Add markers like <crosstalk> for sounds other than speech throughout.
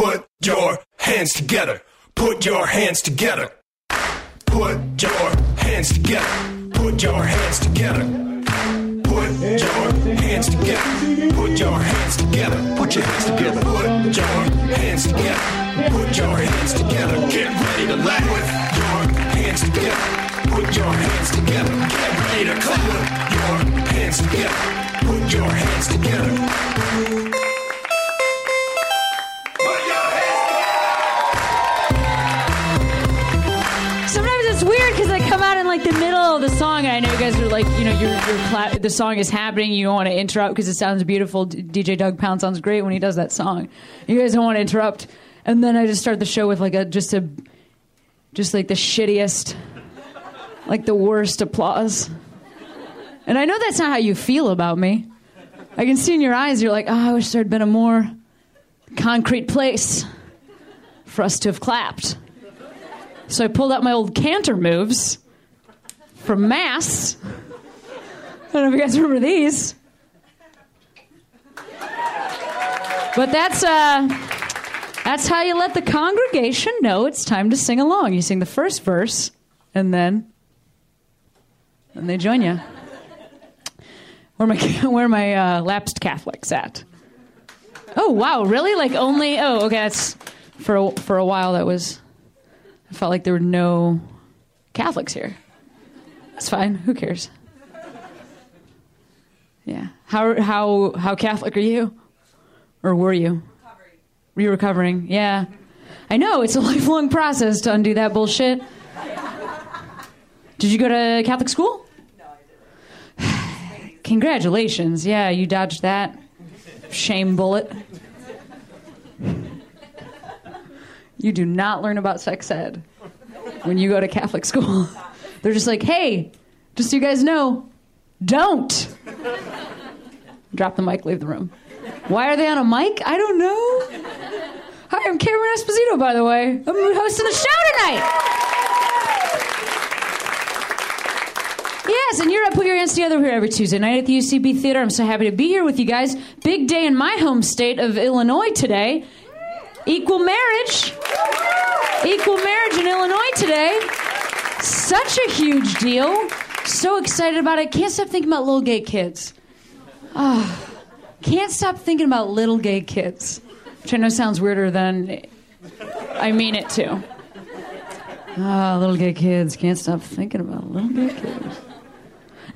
Put your hands together. Put your hands together. Put your hands together. Put your hands together. Put your hands together. Put your hands together. Put your hands together. Put your hands together. Put your hands together. Get ready to laugh. Put your hands together. Put your hands together. Get ready to clap. Put your hands together. Put your hands together. Like the middle of the song, and I know you guys are like, you know, your your cla- the song is happening. You don't want to interrupt because it sounds beautiful. D- DJ Doug Pound sounds great when he does that song. You guys don't want to interrupt, and then I just start the show with like a just a just like the shittiest, like the worst applause. And I know that's not how you feel about me. I can see in your eyes you're like, oh, I wish there had been a more concrete place for us to have clapped. So I pulled out my old cantor moves from Mass. I don't know if you guys remember these. But that's uh that's how you let the congregation know it's time to sing along. You sing the first verse and then and they join you. Where my <laughs> where my uh, lapsed Catholics at? Oh wow, really? Like only? Oh, okay. That's for a, for a while. That was. I felt like there were no Catholics here. It's fine. Who cares? Yeah. How how how Catholic are you? Or were you? Were you recovering? Yeah. I know it's a <laughs> lifelong process to undo that bullshit. Did you go to Catholic school? No. <sighs> Congratulations. Yeah, you dodged that shame bullet. You do not learn about sex ed when you go to Catholic school. <laughs> They're just like, hey, just so you guys know, don't. Drop the mic, leave the room. Why are they on a mic? I don't know. Hi, I'm Cameron Esposito, by the way. I'm hosting the show tonight. Yes, and you're at Put Your Hands Together here every Tuesday night at the UCB Theater. I'm so happy to be here with you guys. Big day in my home state of Illinois today. Equal marriage. Equal marriage in Illinois today. Such a huge deal. So excited about it. Can't stop thinking about little gay kids. Ah, can't stop thinking about little gay kids. Which I know sounds weirder than I mean it to. Ah, little gay kids. Can't stop thinking about little gay kids.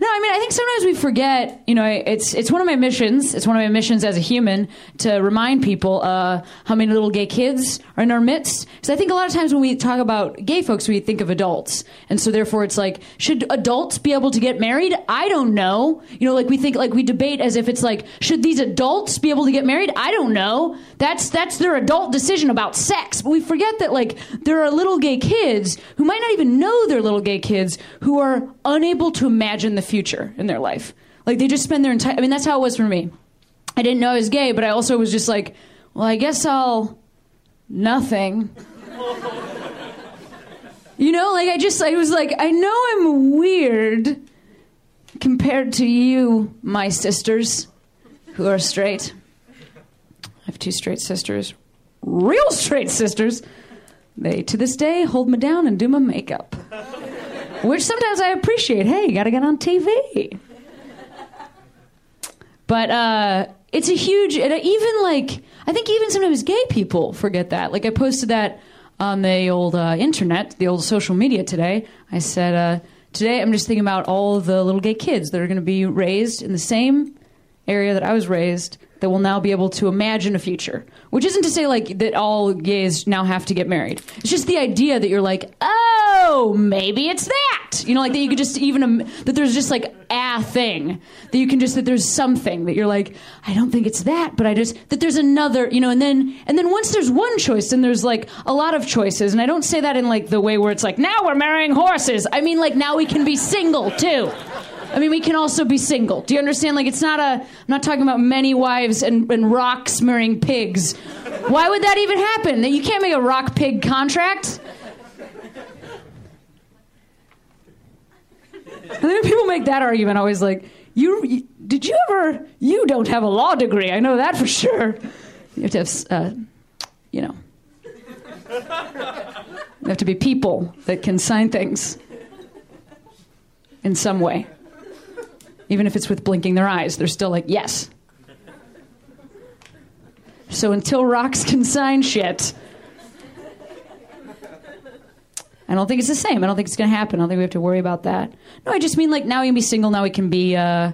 No, I mean, I think sometimes we forget. You know, it's it's one of my missions. It's one of my missions as a human to remind people uh, how many little gay kids are in our midst. Because I think a lot of times when we talk about gay folks, we think of adults, and so therefore it's like, should adults be able to get married? I don't know. You know, like we think, like we debate as if it's like, should these adults be able to get married? I don't know. That's that's their adult decision about sex. But we forget that like there are little gay kids who might not even know they're little gay kids who are unable to imagine the future in their life. Like they just spend their entire. I mean, that's how it was for me. I didn't know I was gay, but I also was just like, well, I guess I'll nothing. you know, like I just I was like, I know I'm weird compared to you, my sisters, who are straight. I have two straight sisters, real straight sisters. They to this day hold me down and do my makeup which sometimes I appreciate. Hey, you got to get on TV. But uh, it's a huge, and even like, I think even sometimes gay people forget that. Like, I posted that on the old uh, internet, the old social media today. I said, uh, today I'm just thinking about all the little gay kids that are going to be raised in the same area that I was raised that will now be able to imagine a future. Which isn't to say like that all gays now have to get married. It's just the idea that you're like, oh, maybe it's that. You know, like that you could just even um, that there's just like a thing that you can just that there's something that you're like, I don't think it's that, but I just that there's another. You know, and then and then once there's one choice, then there's like a lot of choices. And I don't say that in like the way where it's like now we're marrying horses. I mean like now we can be single too. I mean, we can also be single. Do you understand? Like, it's not a. I'm not talking about many wives and, and rocks marrying pigs. Why would that even happen? That you can't make a rock pig contract. And then people make that argument, always like, you, you did you ever? You don't have a law degree. I know that for sure. You have to have uh, you know. They have to be people that can sign things in some way. Even if it's with blinking their eyes, they're still like, yes. So until rocks can sign shit, I don't think it's the same. I don't think it's going to happen. I don't think we have to worry about that. No, I just mean like now we can be single. Now we can be uh,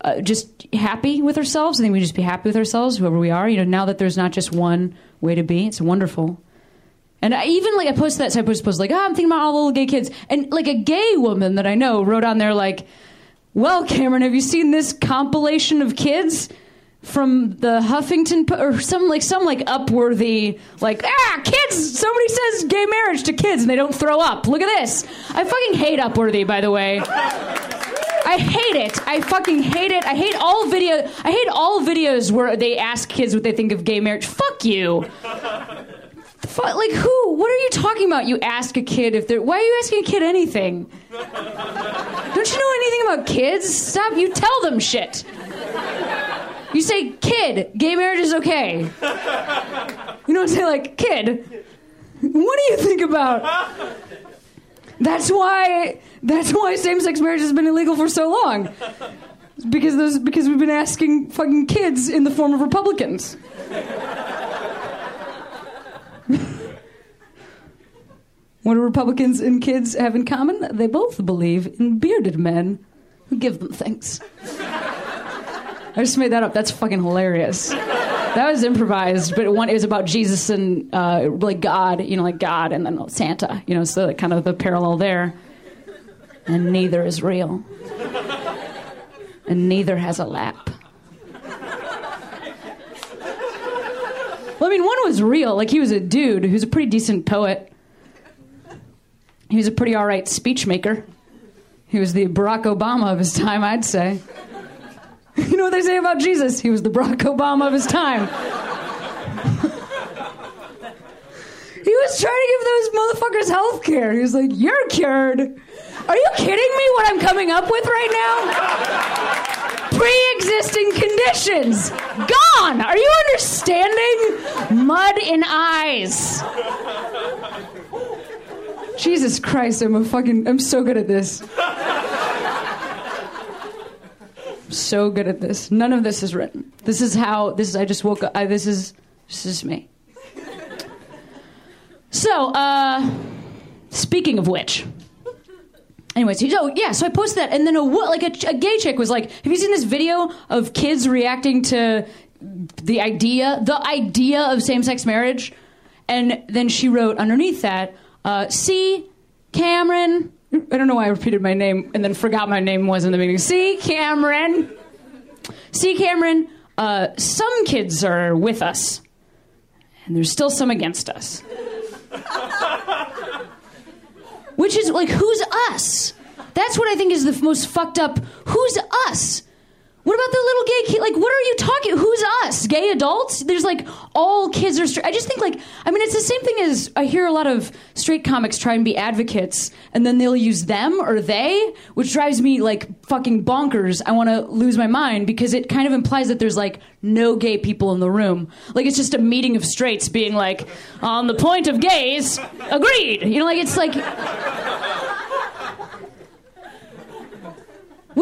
uh, just happy with ourselves. I think we just be happy with ourselves, whoever we are. You know, now that there's not just one way to be, it's wonderful. And I even like I posted that, so I posted, posted like, oh, I'm thinking about all the little gay kids, and like a gay woman that I know wrote on there like, well, Cameron, have you seen this compilation of kids? from the Huffington Po- or some like some like upworthy like ah kids somebody says gay marriage to kids and they don't throw up. Look at this. I fucking hate Upworthy by the way. I hate it. I fucking hate it. I hate all video. I hate all videos where they ask kids what they think of gay marriage. Fuck you. Fu- like who? What are you talking about? You ask a kid if they're. Why are you asking a kid anything? Don't you know anything about kids? Stop. You tell them shit. You say, kid, gay marriage is okay. You don't say, like, kid, what do you think about? That's why. That's why same-sex marriage has been illegal for so long. Because those because we've been asking fucking kids in the form of Republicans. What do Republicans and kids have in common? They both believe in bearded men who give them things. I just made that up. That's fucking hilarious. That was improvised, but one it was about Jesus and uh, like God, you know, like God, and then Santa, you know, so like kind of the parallel there. And neither is real, and neither has a lap. Well, I mean, one was real. Like he was a dude who's a pretty decent poet. He was a pretty all right speechmaker. He was the Barack Obama of his time, I'd say. <laughs> You know what they say about Jesus? He was the Barack Obama of his time. <laughs> he was trying to give those motherfuckers health care. He was like, You're cured. Are you kidding me what I'm coming up with right now? Pre existing conditions. Gone. Are you understanding? Mud in eyes. Jesus Christ, I'm a fucking, I'm so good at this. so good at this. None of this is written. This is how this is. I just woke up. I, this is this is me. So, uh, speaking of which, anyways, so yeah, so I posted that, and then a wo- like a, a gay chick was like, "Have you seen this video of kids reacting to the idea, the idea of same-sex marriage?" And then she wrote underneath that, uh, "See, Cameron." I don't know why I repeated my name and then forgot my name was in the beginning. See, Cameron. See, Cameron. Uh, some kids are with us, and there's still some against us. Which is like, who's us? That's what I think is the most fucked up. Who's us? What about the little gay kid? Like, what are you talking? Who's us? Gay adults? There's like all kids are straight. I just think like, I mean, it's the same thing as I hear a lot of straight comics try and be advocates, and then they'll use them or they, which drives me like fucking bonkers. I want to lose my mind because it kind of implies that there's like no gay people in the room. Like it's just a meeting of straights being like, on the point of gays, agreed. You know, like it's like.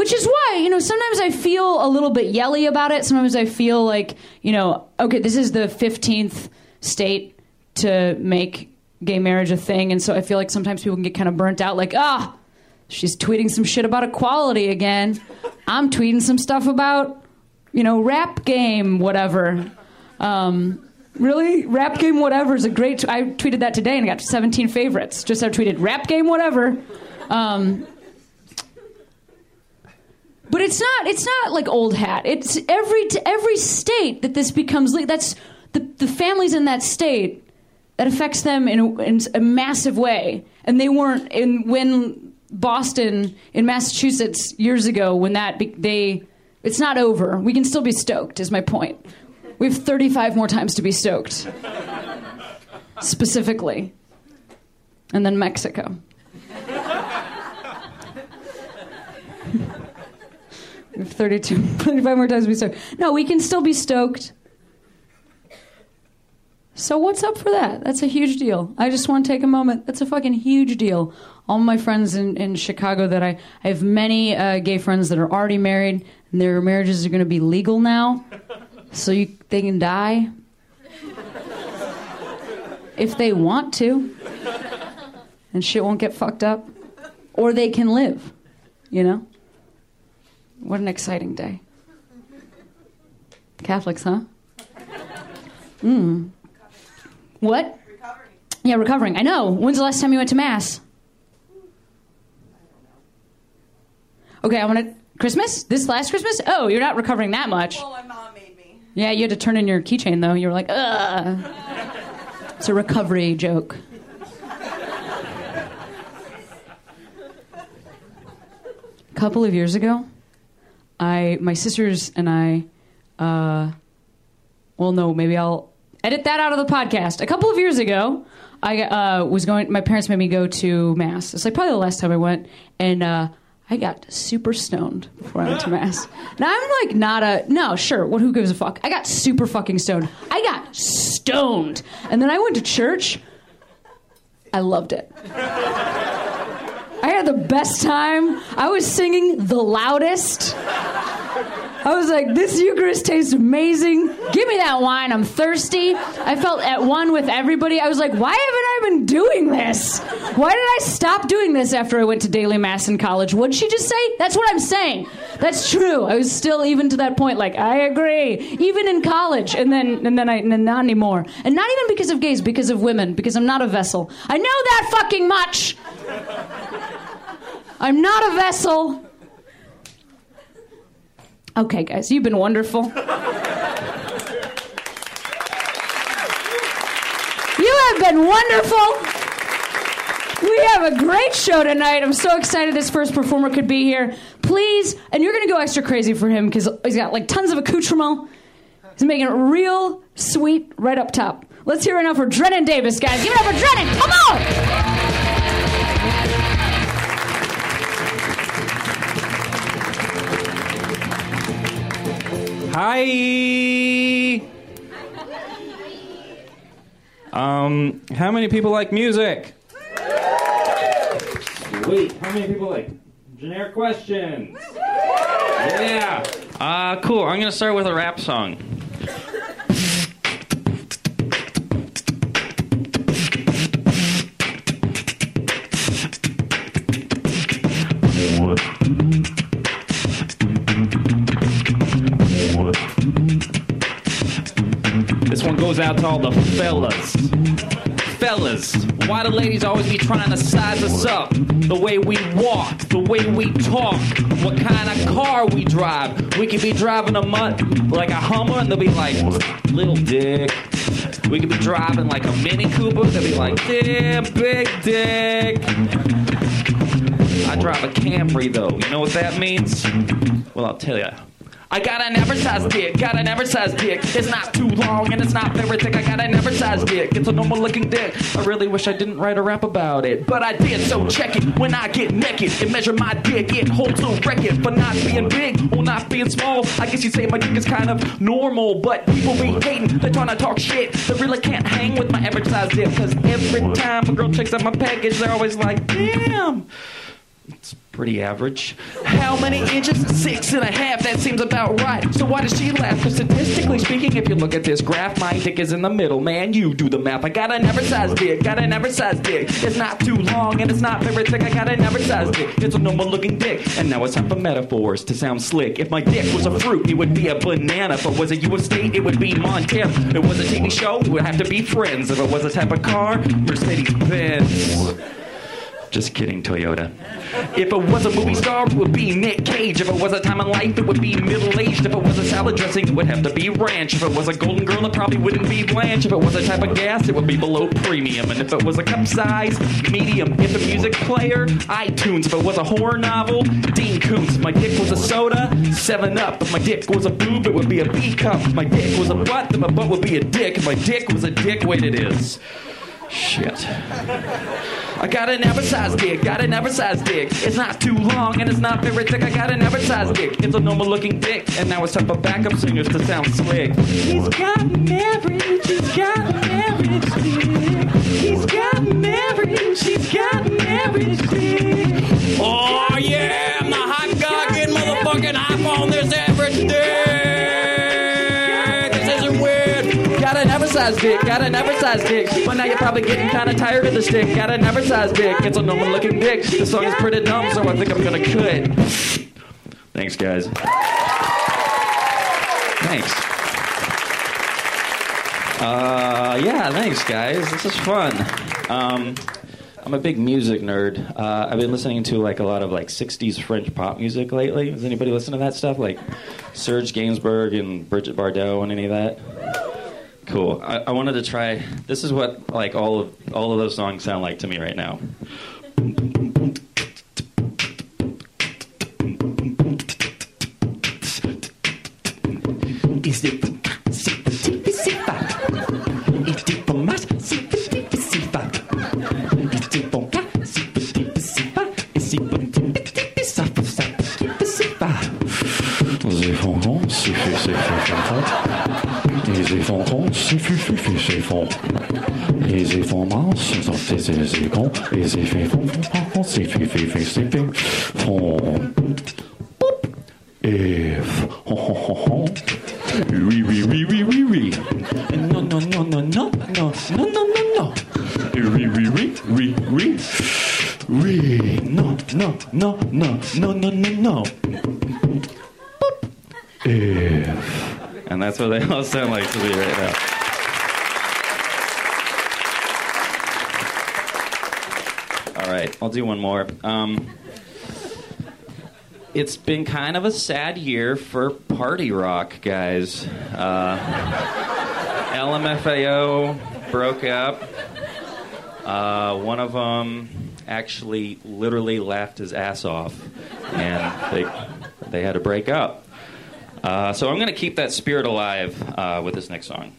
Which is why, you know, sometimes I feel a little bit yelly about it. Sometimes I feel like, you know, okay, this is the 15th state to make gay marriage a thing. And so I feel like sometimes people can get kind of burnt out, like, ah, she's tweeting some shit about equality again. I'm tweeting some stuff about, you know, rap game, whatever. Um, really? Rap game, whatever is a great. T- I tweeted that today and I got 17 favorites. Just I tweeted rap game, whatever. Um, but it's not. It's not like old hat. It's every every state that this becomes. That's the the families in that state that affects them in a, in a massive way. And they weren't in when Boston in Massachusetts years ago when that be, they. It's not over. We can still be stoked. Is my point. We have 35 more times to be stoked. Specifically. And then Mexico. We have 32, <laughs> 35 more times be stoked. No, we can still be stoked. So what's up for that? That's a huge deal. I just want to take a moment. That's a fucking huge deal. All my friends in, in Chicago that I, I have many uh, gay friends that are already married, and their marriages are going to be legal now, so you, they can die if they want to, and shit won't get fucked up, or they can live. You know. What an exciting day. Catholics, huh? Mm. What? Recovering. Yeah, recovering. I know. When's the last time you went to mass? Okay, I want to. Christmas? This last Christmas? Oh, you're not recovering that much. Well, my mom made me. Yeah, you had to turn in your keychain though. You were like, ugh. It's a recovery joke. A couple of years ago, I, my sisters and I, uh, well, no, maybe I'll edit that out of the podcast. A couple of years ago, I uh, was going. My parents made me go to mass. It's like probably the last time I went, and uh, I got super stoned before I went to <laughs> mass. Now I'm like not a no, sure. What? Who gives a fuck? I got super fucking stoned. I got stoned, and then I went to church. I loved it. I had the best time. I was singing the loudest. I was like, this Eucharist tastes amazing. Give me that wine. I'm thirsty. I felt at one with everybody. I was like, why haven't I been doing this? Why did I stop doing this after I went to daily mass in college? What'd she just say? That's what I'm saying. That's true. I was still even to that point, like, I agree. Even in college. And then and then I and not anymore. And not even because of gays, because of women, because I'm not a vessel. I know that fucking much. I'm not a vessel. Okay, guys, you've been wonderful. You have been wonderful. We have a great show tonight. I'm so excited this first performer could be here. Please, and you're going to go extra crazy for him because he's got like tons of accoutrement. He's making it real sweet right up top. Let's hear it now for Drennan Davis, guys. Give it up for Drennan. Come on. Hi. Um, how many people like music? Sweet. How many people like generic questions? Yeah. Uh, cool. I'm gonna start with a rap song. Goes out to all the fellas. Fellas, why do ladies always be trying to size us up? The way we walk, the way we talk, what kind of car we drive. We could be driving a mutt like a Hummer and they'll be like, little dick. We could be driving like a Mini Cooper, they'll be like, damn, big dick. I drive a Camry though. You know what that means? Well, I'll tell you. I got an oversized dick, got an oversized dick. It's not too long and it's not very thick. I got an oversized dick, it's a normal looking dick. I really wish I didn't write a rap about it, but I did. So check it when I get naked and measure my dick. It holds a record for not being big or not being small. I guess you'd say my dick is kind of normal, but people be hating. They're trying to talk shit. They really can't hang with my oversized dick, cause every time a girl checks out my package, they're always like, damn. Pretty average. How many inches? Six and a half. That seems about right. So why does she laugh? Because statistically speaking, if you look at this graph, my dick is in the middle. Man, you do the math. I got an oversized dick. Got an oversized dick. It's not too long and it's not very thick. I got an oversized dick. It's a normal looking dick. And now it's time for metaphors to sound slick. If my dick was a fruit, it would be a banana. If it was a U.S. state, it would be Montana. If it was a TV show, it would have to be Friends. If it was a type of car, Mercedes Benz. Just kidding, Toyota. If it was a movie star, it would be Nick Cage. If it was a time in life, it would be middle aged. If it was a salad dressing, it would have to be ranch. If it was a golden girl, it probably wouldn't be Blanche. If it was a type of gas, it would be below premium. And if it was a cup size, medium. If a music player, iTunes. If it was a horror novel, Dean Koontz. If my dick was a soda, 7 Up. If my dick was a boob, it would be a B cup. If my dick was a butt, then my butt would be a dick. If my dick was a dick, wait, it is. Shit. I got an advertised dick, got an advertised dick. It's not too long and it's not very thick. I got an advertised dick. It's a normal looking dick. And now it's time for backup singers to sound slick. He's got married, she's got married dick. He's got married, she's got married dick. Oh Dick, got an oversized dick. But now you're probably getting kinda tired of the stick. Got an oversized dick, it's a normal looking dick. The song is pretty dumb, so I think I'm gonna quit. Thanks, guys. Thanks. Uh, yeah, thanks, guys. This is fun. Um, I'm a big music nerd. Uh, I've been listening to like a lot of like '60s French pop music lately. Does anybody listen to that stuff? Like Serge Gainsbourg and Bridget Bardot and any of that? Cool. I, I wanted to try. This is what like all of all of those songs sound like to me right now. effondrons, sifufufu, c'est fond. Les effondrements, c'est sont c'est c'est con. Les effets font, font, c'est fufufu, c'est fait. Fond. Et. Oui, oui, oui, oui, oui, oui. Non, non, non, non, non, non, non, non, non, non. Oui, oui, oui, oui, oui. Oui, non, non, non, non, non, non, non, non. Et... And that's what they <laughs> all sound like to me right now. All right, I'll do one more. Um, it's been kind of a sad year for party rock, guys. Uh, LMFAO broke up. Uh, one of them actually literally laughed his ass off, and they they had to break up. Uh, so I'm going to keep that spirit alive uh, with this next song.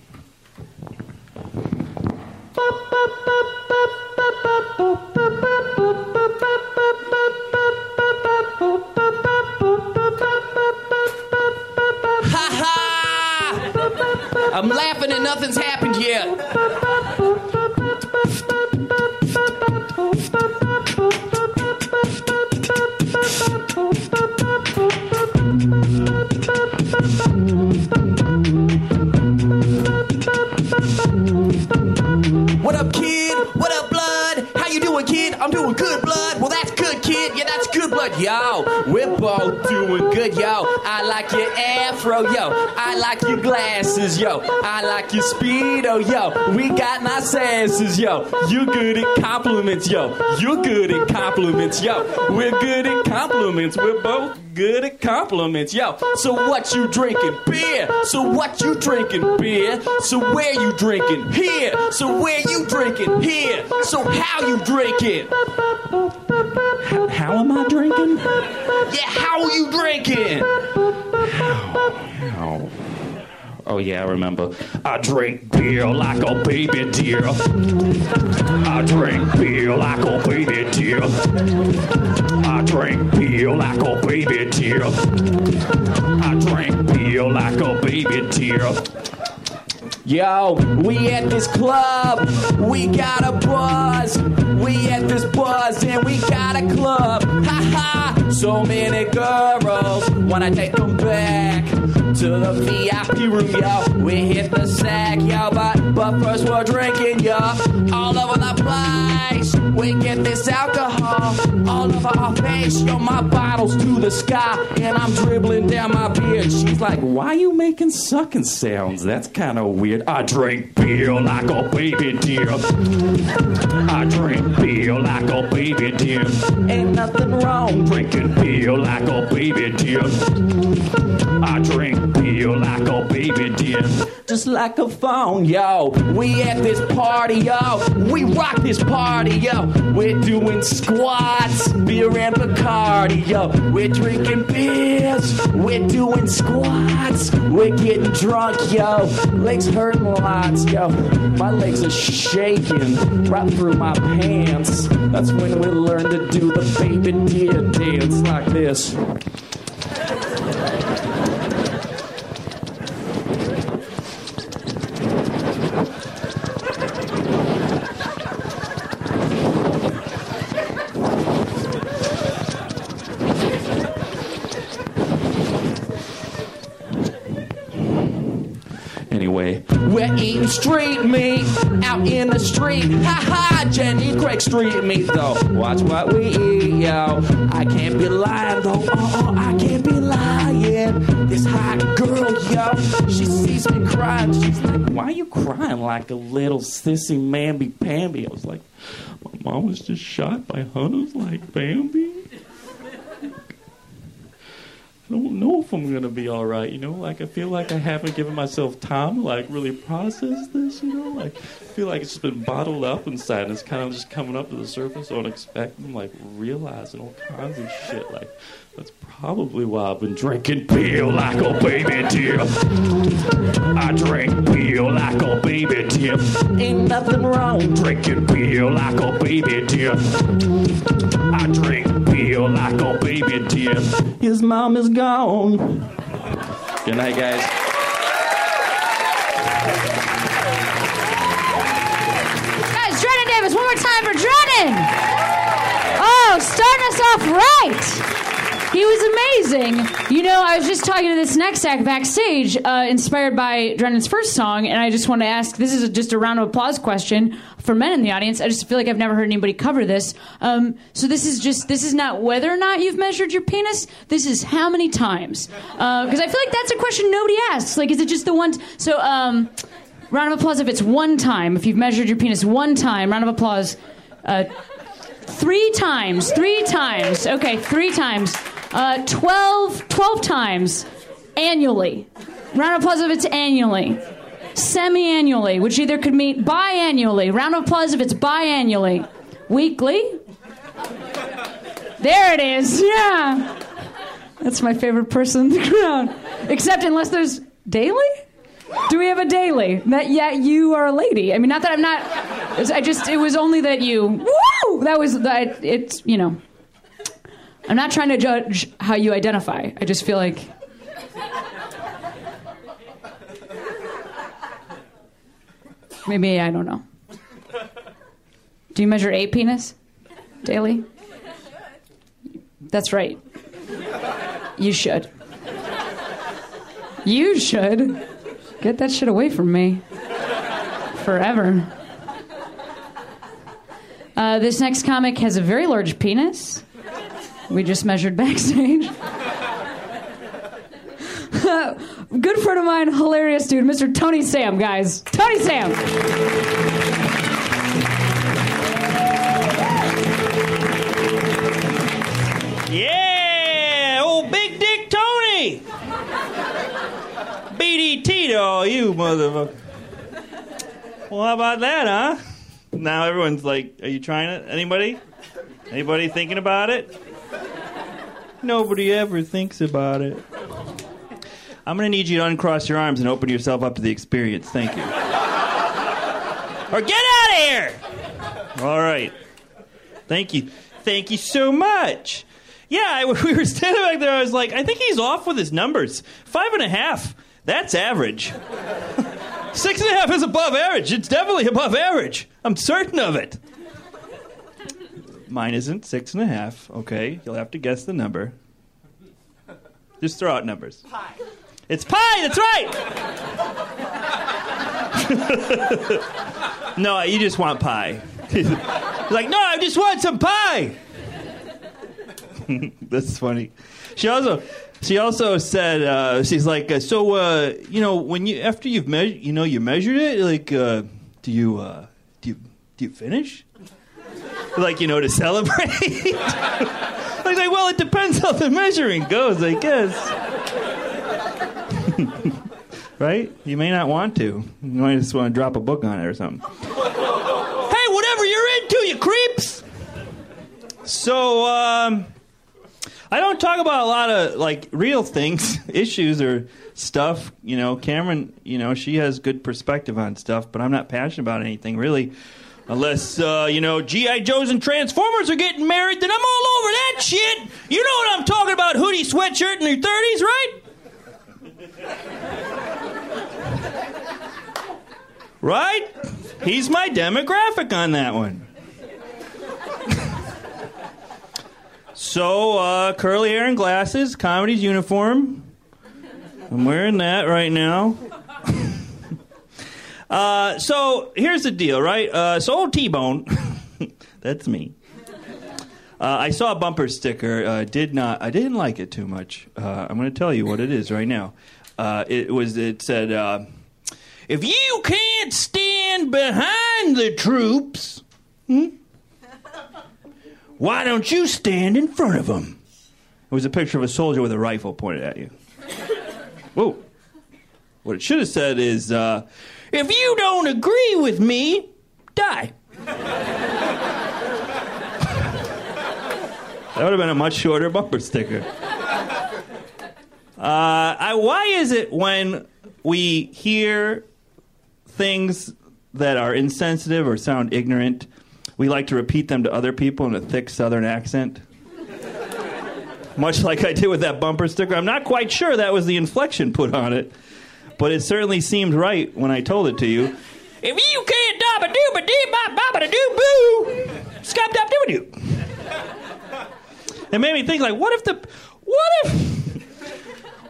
I'm laughing and nothing's happened yet. Good. Yo, we're both doing good, yo. I like your afro, yo. I like your glasses, yo. I like your speedo, yo. We got nice asses, yo. You're good at compliments, yo. You're good at compliments, yo. We're good at compliments. We're both good at compliments, yo. So what you drinking? Beer. So what you drinking? Beer. So where you drinking? Here. So where you drinking? Here. So how you drinking? How am I drinking? Yeah, how are you drinking? How? Oh yeah, I remember. I drink beer like a baby deer. I drink beer like a baby deer. I drink beer like a baby deer. I drink beer like a baby deer. Yo, we at this club, we got a buzz. We at this buzz and we got a club. Ha ha! So many girls wanna take them back to the VIP room, yo. We hit the sack, yo, but but first we're drinking, yo. All over the place, we get this alcohol all over our face, yo. My bottles to the sky, and I'm dribbling down my beard. She's like, "Why you making sucking sounds? That's kind of weird." I drink beer like a baby deer. I drink beer like a baby deer. Ain't nothing wrong drinking beer like a baby deer. I drink beer like a baby did. Just like a phone, yo. We at this party, yo. We rock this party, yo. We're doing squats, beer and Bacardi, yo. We're drinking beers, we're doing squats. We're getting drunk, yo. Legs hurting lots, yo. My legs are shaking right through my pants. That's when we learn to do the baby deer dance like this. Anyway, we're eating street meat out in the street. Ha ha, Jenny Craig street meat though. Watch what we eat, yo. I can't be lying though. Oh, oh, I can't be lying. This hot girl, yo, she sees me crying. She's like, "Why are you crying like a little sissy mamby pamby?" I was like, "My mom was just shot by hunters like Bambi." I don't know if I'm gonna be all right. You know, like I feel like I haven't given myself time to like really process this. You know, like I feel like it's just been bottled up inside, and it's kind of just coming up to the surface unexpected. I'm like realizing all kinds of shit. Like that's probably why I've been drinking beer like a baby deer. I drink beer like a baby deer. Ain't nothing wrong drinking beer like a baby deer. I drink beer like a baby deer. His mom is gone. Good night, guys. Davis, one more time for Drennan. Oh, starting us off right. He was amazing. You know, I was just talking to this next act backstage, uh, inspired by Drennan's first song, and I just want to ask this is just a round of applause question for men in the audience. I just feel like I've never heard anybody cover this. Um, so this is just, this is not whether or not you've measured your penis, this is how many times. Because I feel like that's a question nobody asks. Like, is it just the one? T- so, um, round of applause if it's one time, if you've measured your penis one time. Round of applause. Uh, Three times. Three times. Okay, three times. Uh, 12, 12 times annually. Round of applause if it's annually. Semi annually, which either could mean biannually. Round of applause if it's biannually. Weekly. There it is. Yeah. That's my favorite person in the crowd. Except unless there's daily? Do we have a daily? That yeah, you are a lady. I mean, not that I'm not. I just it was only that you. Woo! That was that. It's you know. I'm not trying to judge how you identify. I just feel like. Maybe I don't know. Do you measure a penis daily? That's right. You should. You should. Get that shit away from me. Forever. Uh, this next comic has a very large penis. We just measured backstage. <laughs> Good friend of mine, hilarious dude, Mr. Tony Sam, guys. Tony Sam. Yeah, old Big Dick Tony. BDT to all you motherfucker. Well, how about that, huh? Now everyone's like, "Are you trying it? Anybody? Anybody thinking about it?" Nobody ever thinks about it. I'm gonna need you to uncross your arms and open yourself up to the experience. Thank you. or get out of here. All right. Thank you. Thank you so much. Yeah, I, <laughs> we were standing back there. I was like, I think he's off with his numbers. Five and a half. That's average. <laughs> Six and a half is above average. It's definitely above average. I'm certain of it. Mine isn't six and a half. Okay, you'll have to guess the number. Just throw out numbers. Pi. It's pi. That's right. <laughs> no, you just want pie. <laughs> like, no, I just want some pie. <laughs> That's funny. She also, she also said, uh, she's like, uh, so, uh, you know, when you after you've measured, you know, you measured it, like, uh, do you, uh, do you, do you finish? Like, you know, to celebrate. <laughs> I was like, well, it depends how the measuring goes, I guess. <laughs> right? You may not want to. You might just want to drop a book on it or something. hey, whatever you're into, you creeps. So, um, I don't talk about a lot of like real things, <laughs> issues or stuff. You know, Cameron, you know, she has good perspective on stuff, but I'm not passionate about anything really. Unless, uh, you know, G.I. Joes and Transformers are getting married, then I'm all over that shit. You know what I'm talking about, hoodie sweatshirt in your 30s, right? right? He's my demographic on that one. so, uh, curly hair and glasses, comedy's uniform. I'm wearing that right now. Uh, so, here's the deal, right? Uh, so, old T Bone, <laughs> that's me. Uh, I saw a bumper sticker. Uh, did not. I didn't like it too much. Uh, I'm going to tell you what it is right now. Uh, it was. It said, uh, "If you can't stand behind the troops, hmm, why don't you stand in front of them?" It was a picture of a soldier with a rifle pointed at you. <laughs> Whoa. What it should have said is, "If you don't agree with me, die." That would have been a much shorter bumper sticker. Uh, I, why is it when we hear things that are insensitive or sound ignorant, we like to repeat them to other people in a thick southern accent? Much like I did with that bumper sticker. I'm not quite sure that was the inflection put on it, but it certainly seemed right when I told it to you. If you can't dabba dooba dee ba ba ba doo boo, scop dop doo doo. It made me think like, what if the, what if,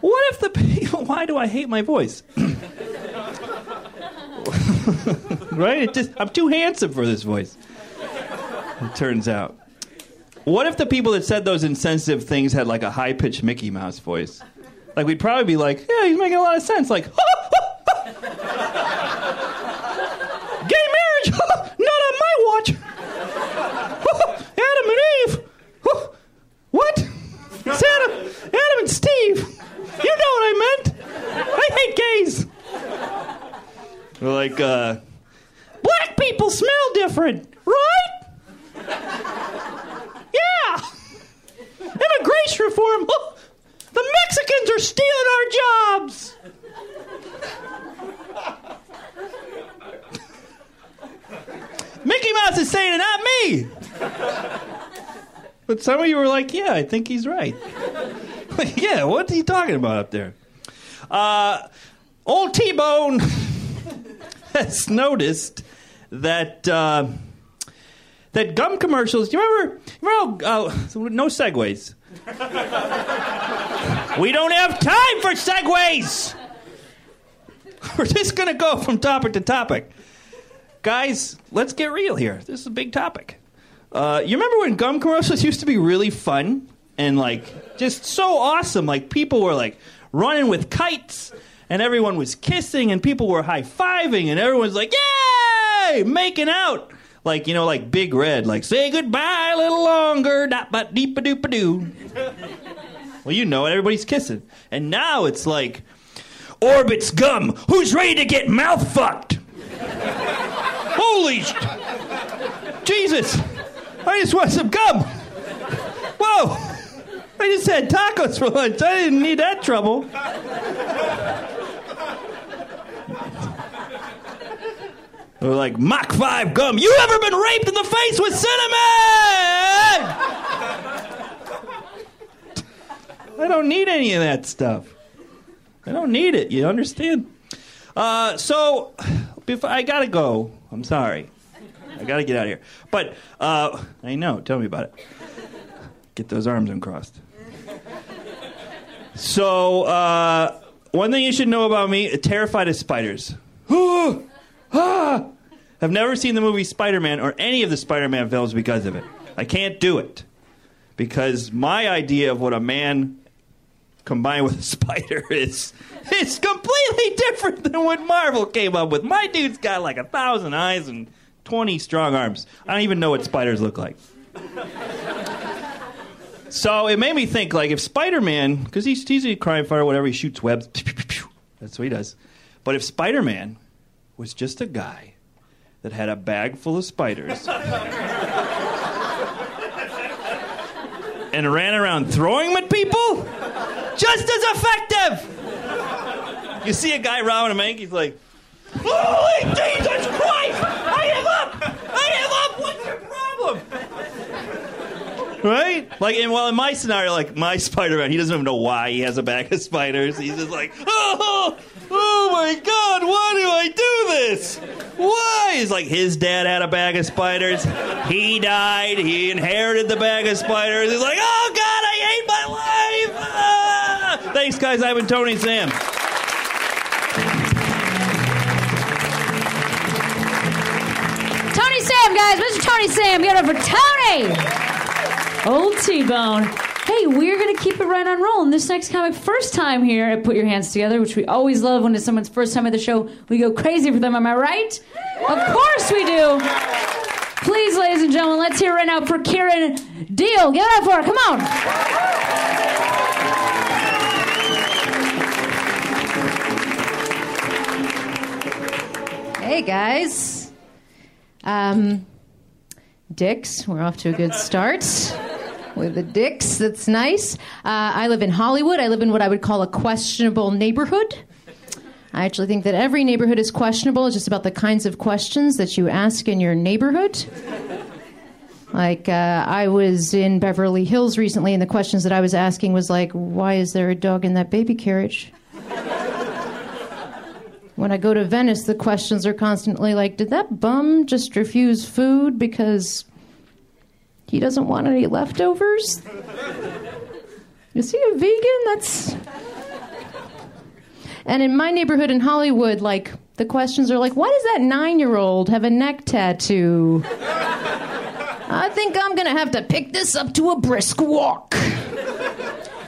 what if the people? <laughs> Why do I hate my voice? <laughs> right? It just I'm too handsome for this voice. It turns out. What if the people that said those insensitive things had like a high pitched Mickey Mouse voice? Like we'd probably be like, yeah, he's making a lot of sense. Like, <laughs> gay marriage, <laughs> not on my watch. <laughs> Adam and Eve. What? It's Adam, Adam and Steve. You know what I meant. I hate gays. Like, uh, black people smell different, right? Yeah. Immigration reform. The Mexicans are stealing our jobs. Mickey Mouse is saying it, not me. But some of you were like, yeah, I think he's right. <laughs> yeah, what's he talking about up there? Uh, old T Bone <laughs> has noticed that. Uh, that gum commercials. Do you remember? remember how, uh, no segues. We don't have time for segues. <laughs> We're just gonna go from topic to topic, guys. Let's get real here. This is a big topic. Uh, you remember when gum commercials used to be really fun and like just so awesome? Like people were like running with kites and everyone was kissing and people were high fiving and everyone's like, yay, making out. Like, you know, like Big Red, like, say goodbye a little longer, dot but deep a doop a doo. well, you know it, everybody's kissing. And now it's like, Orbit's gum, who's ready to get mouth fucked? Holy sh- Jesus! I just want some gum. Whoa! I just had tacos for lunch. I didn't need that trouble. They're like Mach 5 gum. You ever been raped in the face with cinnamon? I don't need any of that stuff. I don't need it. You understand? Uh, so, before, I gotta go. I'm sorry. I gotta get out of here. But uh, I know. Tell me about it. Get those arms uncrossed. So, uh, one thing you should know about me: terrified of spiders. <gasps> ah! <gasps> I've never seen the movie Spider-Man or any of the Spider-Man films because of it. I can't do it because my idea of what a man combined with a spider <laughs> is is completely different than what Marvel came up with. My dude's got like a thousand eyes and twenty strong arms. I don't even know what spiders look like. So it made me think, like, if Spider-Man, because he's he's a crime fighter, whatever, he shoots webs. <laughs> That's what he does. But if Spider-Man was just a guy that had a bag full of spiders <laughs> and ran around throwing them at people, just as effective. You see a guy robbing a bank, he's like, "Holy Jesus Christ! I am up! I am up! What's your problem?" Right? Like, and well, in my scenario, like my Spider-Man, he doesn't even know why he has a bag of spiders. He's just like, "Oh, oh my God! Why do I do this? Why?" He's like, his dad had a bag of spiders. He died. He inherited the bag of spiders. He's like, "Oh God, I hate my life!" Ah! Thanks, guys. I've been Tony Sam. Tony Sam, guys. Mr. Tony Sam. Get it for Tony. Old T-Bone. Hey, we're going to keep it right on rolling. This next comic, first time here at Put Your Hands Together, which we always love when it's someone's first time at the show. We go crazy for them, am I right? Of course we do. Please, ladies and gentlemen, let's hear right now for Kiran Deol. Give up for her. Come on. Hey, guys. Um, Dicks, we're off to a good start with the Dicks. That's nice. Uh, I live in Hollywood. I live in what I would call a questionable neighborhood. I actually think that every neighborhood is questionable. It's just about the kinds of questions that you ask in your neighborhood. Like, uh, I was in Beverly Hills recently, and the questions that I was asking was like, why is there a dog in that baby carriage? When I go to Venice, the questions are constantly like, did that bum just refuse food because he doesn't want any leftovers? Is he a vegan? That's. And in my neighborhood in Hollywood, like, the questions are like, why does that nine year old have a neck tattoo? I think I'm gonna have to pick this up to a brisk walk.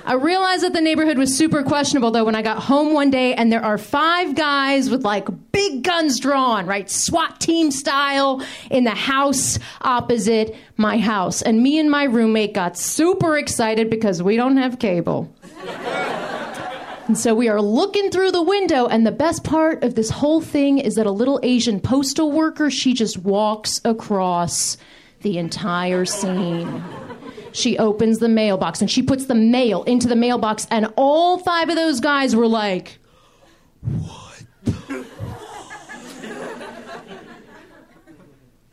I realized that the neighborhood was super questionable though when I got home one day and there are five guys with like big guns drawn, right? SWAT team style in the house opposite my house. And me and my roommate got super excited because we don't have cable. And so we are looking through the window, and the best part of this whole thing is that a little Asian postal worker, she just walks across the entire scene. She opens the mailbox and she puts the mail into the mailbox, and all five of those guys were like, What?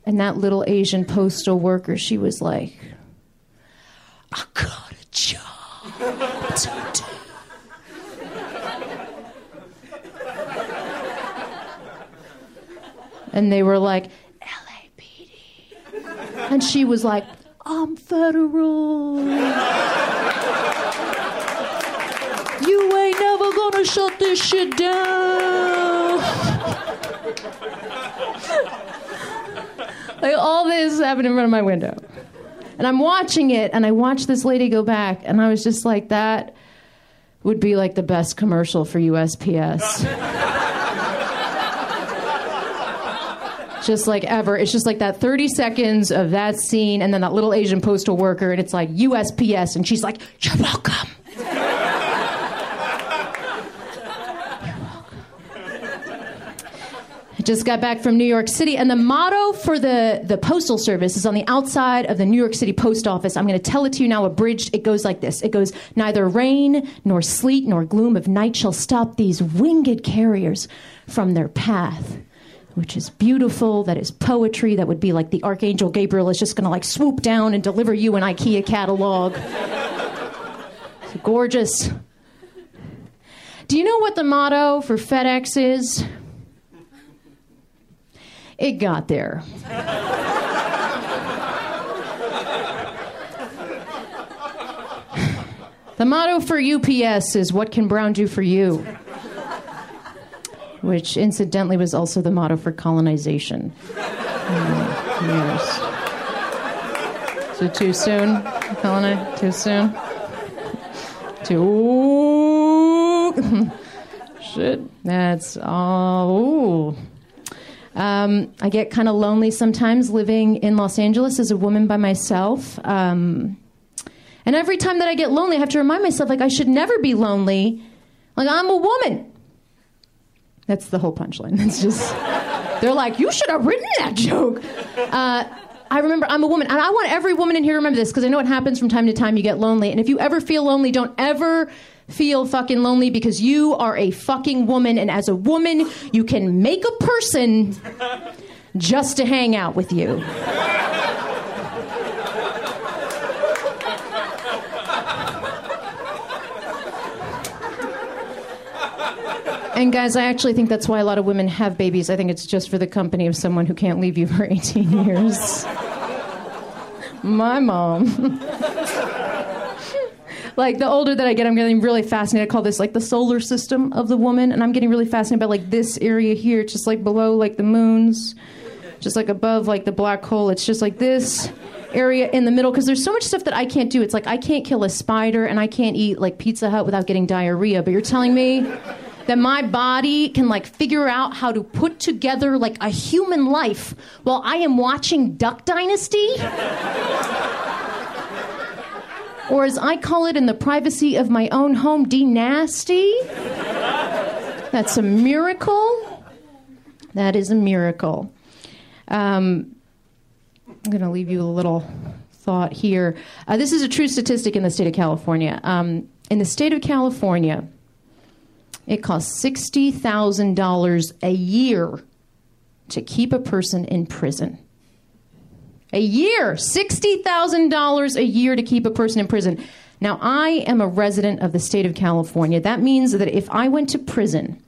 And that little Asian postal worker, she was like, I got a job to do. And they were like, LAPD. And she was like, I'm federal. You ain't never gonna shut this shit down. like all this happened in front of my window. And I'm watching it, and I watched this lady go back, and I was just like, that would be like the best commercial for USPS. <laughs> just like ever. It's just like that 30 seconds of that scene and then that little Asian postal worker, and it's like USPS, and she's like, You're welcome. I just got back from New York City, and the motto for the, the Postal Service is on the outside of the New York City Post Office. I'm going to tell it to you now abridged. It goes like this It goes, Neither rain, nor sleet, nor gloom of night shall stop these winged carriers from their path which is beautiful. That is poetry. That would be like the Archangel Gabriel is just going to like swoop down and deliver you an IKEA catalog. It's gorgeous. Do you know what the motto for FedEx is? It got there. the motto for UPS is what can Brown do for you? Which incidentally was also the motto for colonization. Mm. So too soon, colonize? Too soon? Too. <laughs> Shit. That's all. Um, I get kind of lonely sometimes living in Los Angeles as a woman by myself. Um, And every time that I get lonely, I have to remind myself, like, I should never be lonely. Like, I'm a woman. That's the whole punchline. That's just, they're like, you should have written that joke. Uh, I remember I'm a woman, and I want every woman in here to remember this because I know it happens from time to time. You get lonely, and if you ever feel lonely, don't ever feel fucking lonely because you are a fucking woman, and as a woman, you can make a person just to hang out with you. And guys, I actually think that's why a lot of women have babies. I think it's just for the company of someone who can't leave you for <laughs> 18 years. My mom. <laughs> like the older that I get, I'm getting really fascinated. I call this like the solar system of the woman, and I'm getting really fascinated by like this area here, just like below like the moons, just like above like the black hole. It's just like this area in the middle because there's so much stuff that I can't do. It's like I can't kill a spider and I can't eat like Pizza Hut without getting diarrhea. But you're telling me that my body can like figure out how to put together like a human life while I am watching Duck Dynasty? or as I call it in the privacy of my own home, D nasty? That's a miracle. That is a miracle. Um, I'm going to leave you a little thought here. Uh, this is a true statistic in the state of California. Um, in the state of California, it costs $60,000 a year to keep a person in prison. A year, $60,000 a year to keep a person in prison. Now, I am a resident of the state of California. That means that if I went to prison,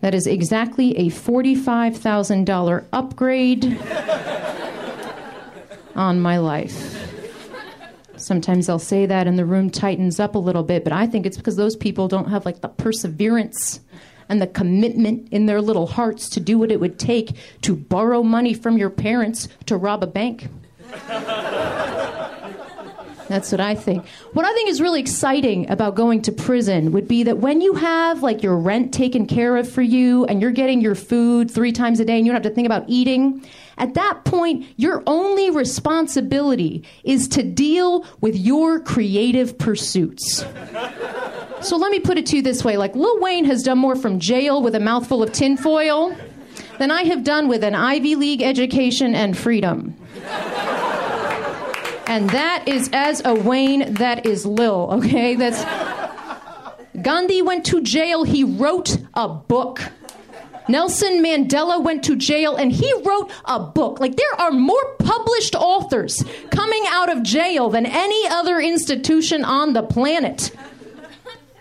that is exactly a $45,000 upgrade <laughs> on my life. Sometimes I'll say that and the room tightens up a little bit, but I think it's because those people don't have like the perseverance and the commitment in their little hearts to do what it would take to borrow money from your parents to rob a bank. <laughs> That's what I think. What I think is really exciting about going to prison would be that when you have like your rent taken care of for you and you're getting your food three times a day and you don't have to think about eating, at that point, your only responsibility is to deal with your creative pursuits. So let me put it to you this way like Lil Wayne has done more from jail with a mouthful of tinfoil than I have done with an Ivy League education and freedom. And that is as a Wayne, that is Lil, okay? That's Gandhi went to jail, he wrote a book. Nelson Mandela went to jail and he wrote a book. Like, there are more published authors coming out of jail than any other institution on the planet.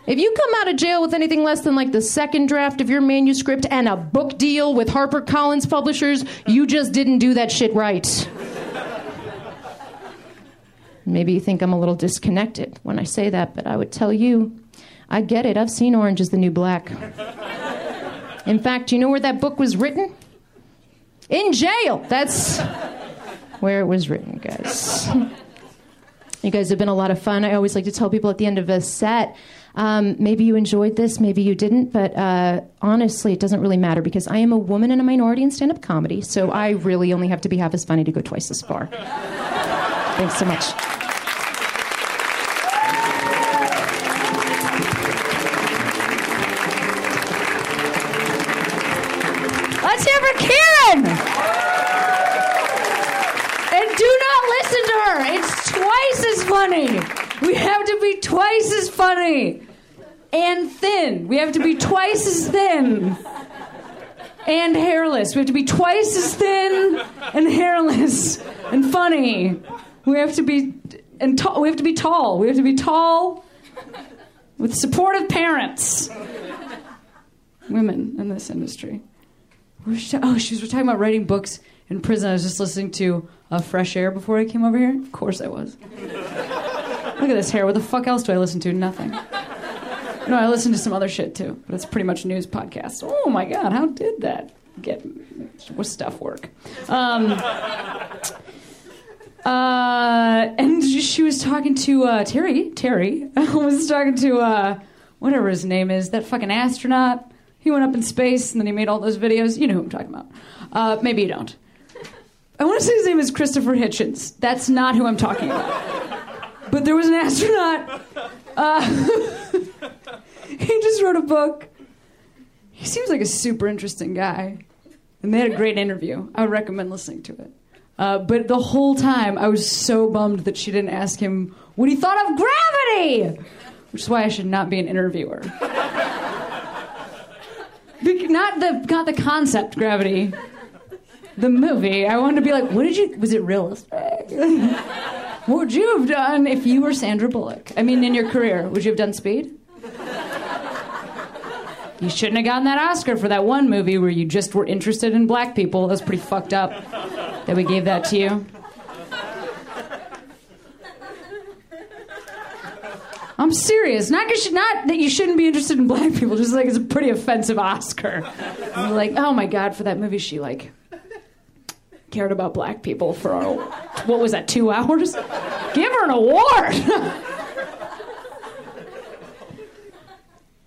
If you come out of jail with anything less than like the second draft of your manuscript and a book deal with HarperCollins publishers, you just didn't do that shit right. Maybe you think I'm a little disconnected when I say that, but I would tell you, I get it. I've seen Orange is the New Black. In fact, you know where that book was written? In jail. That's where it was written, guys. You guys have been a lot of fun. I always like to tell people at the end of a set, um, maybe you enjoyed this, maybe you didn't, but uh, honestly, it doesn't really matter because I am a woman and a minority in stand up comedy, so I really only have to be half as funny to go twice as far. Thanks so much. Be twice as funny. And thin. We have to be twice as thin. And hairless. We have to be twice as thin and hairless and funny. We have to be and tall. We have to be tall. We have to be tall with supportive parents. Women in this industry. Oh, she was talking about writing books in prison. I was just listening to uh, Fresh Air before I came over here. Of course I was. Look at this hair. What the fuck else do I listen to? Nothing. No, I listen to some other shit too, but it's pretty much news podcasts. Oh my god, how did that get? What stuff work? Um, uh, and she was talking to uh, Terry. Terry <laughs> was talking to uh, whatever his name is, that fucking astronaut. He went up in space and then he made all those videos. You know who I'm talking about. Uh, maybe you don't. I want to say his name is Christopher Hitchens. That's not who I'm talking about. But there was an astronaut. Uh, <laughs> he just wrote a book. He seems like a super interesting guy, and they had a great interview. I would recommend listening to it. Uh, but the whole time, I was so bummed that she didn't ask him what he thought of gravity, which is why I should not be an interviewer. <laughs> not the not the concept gravity, the movie. I wanted to be like, what did you? Was it realistic? <laughs> what would you have done if you were Sandra Bullock? I mean, in your career, would you have done Speed? You shouldn't have gotten that Oscar for that one movie where you just were interested in black people. That's pretty fucked up that we gave that to you. I'm serious. Not, not that you shouldn't be interested in black people, just like it's a pretty offensive Oscar. Like, oh my god, for that movie, she like cared about black people for what was that, two hours? Give her an award.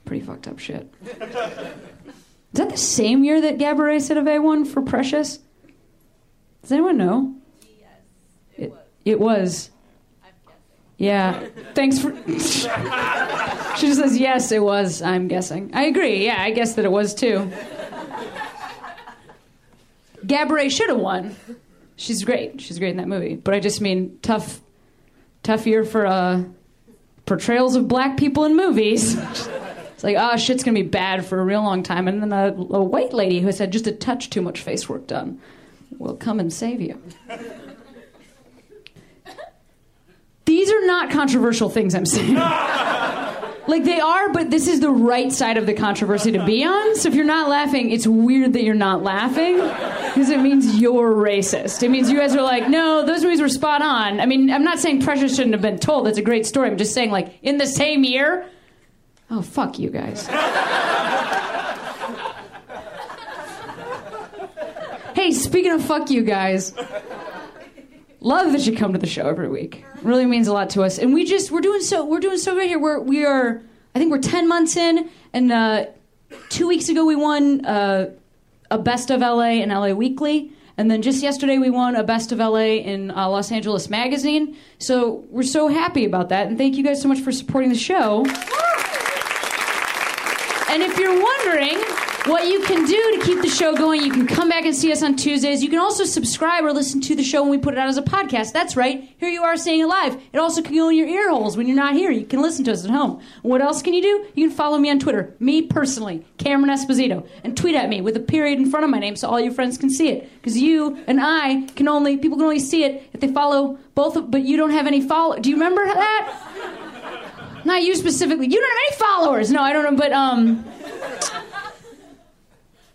pretty fucked up shit. Is that the same year that Gabourey Sidibe won for Precious? Does anyone know? It, was it was. Yeah. Thanks for. <laughs> she just says, yes, it was, I'm guessing. I agree. Yeah, I guess that it was too. Gabourey should have won. She's great. She's great in that movie. But I just mean, tough, tough year for uh, portrayals of black people in movies. <laughs> It's like, oh, shit's gonna be bad for a real long time. And then a, a white lady who has had just a touch too much face work done will come and save you. <laughs> These are not controversial things I'm saying. <laughs> like they are, but this is the right side of the controversy to be on. So if you're not laughing, it's weird that you're not laughing because it means you're racist. It means you guys are like, no, those movies were spot on. I mean, I'm not saying Precious shouldn't have been told. That's a great story. I'm just saying, like, in the same year, oh, fuck you guys. hey, speaking of fuck you guys, love that you come to the show every week. It really means a lot to us. And we just we're doing so we're doing so great here. We're we are I think we're ten months in, and uh, two weeks ago we won uh, a Best of LA in LA Weekly. And then just yesterday we won a Best of LA in uh, Los Angeles Magazine. So we're so happy about that. And thank you guys so much for supporting the show. And if you're wondering what you can do to keep the show going, you can come back and see us on Tuesdays. You can also subscribe or listen to the show when we put it out as a podcast. That's right. Here you are seeing it live. It also can go in your ear holes when you're not here. You can listen to us at home. What else can you do? You can follow me on Twitter, me personally, Cameron Esposito, and tweet at me with a period in front of my name so all your friends can see it. Because you and I can only, people can only see it if they follow both, of, but you don't have any follow. Do you remember that? Not you specifically. You don't have any followers. No, I don't know, but um,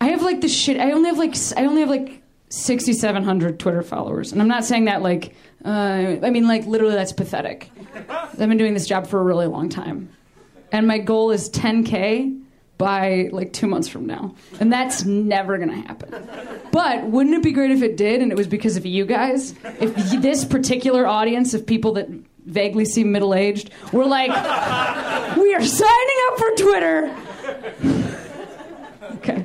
I have like the shit. I only have like s- I only have like sixty seven hundred Twitter followers, and I'm not saying that like uh, I mean like literally that's pathetic. <laughs> I've been doing this job for a really long time, and my goal is 10k by like two months from now, and that's never gonna happen. But wouldn't it be great if it did, and it was because of you guys? If y- this particular audience of people that vaguely seem middle aged were like, <laughs> we are signing up for Twitter. <laughs> okay.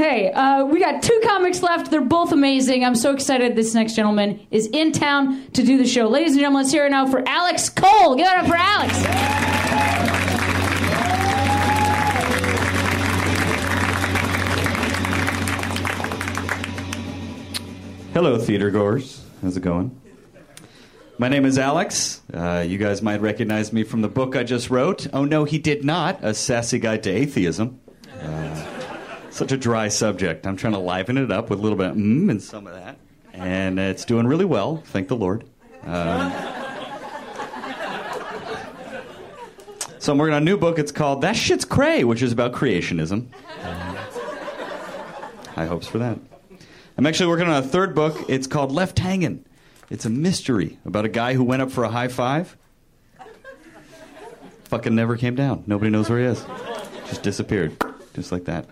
Hey, uh, we got two comics left. They're both amazing. I'm so excited this next gentleman is in town to do the show. Ladies and gentlemen, let's hear it now for Alex Cole. Give it up for Alex. Hello, theater goers. How's it going? My name is Alex. Uh, you guys might recognize me from the book I just wrote. Oh, no, he did not. A Sassy Guide to Atheism. Uh, such a dry subject. I'm trying to liven it up with a little bit of mm and some of that. And it's doing really well, thank the Lord. Um, so I'm working on a new book. It's called That Shit's Cray, which is about creationism. High hopes for that. I'm actually working on a third book. It's called Left Hangin'. It's a mystery about a guy who went up for a high five. Fucking never came down. Nobody knows where he is. Just disappeared. Just like that.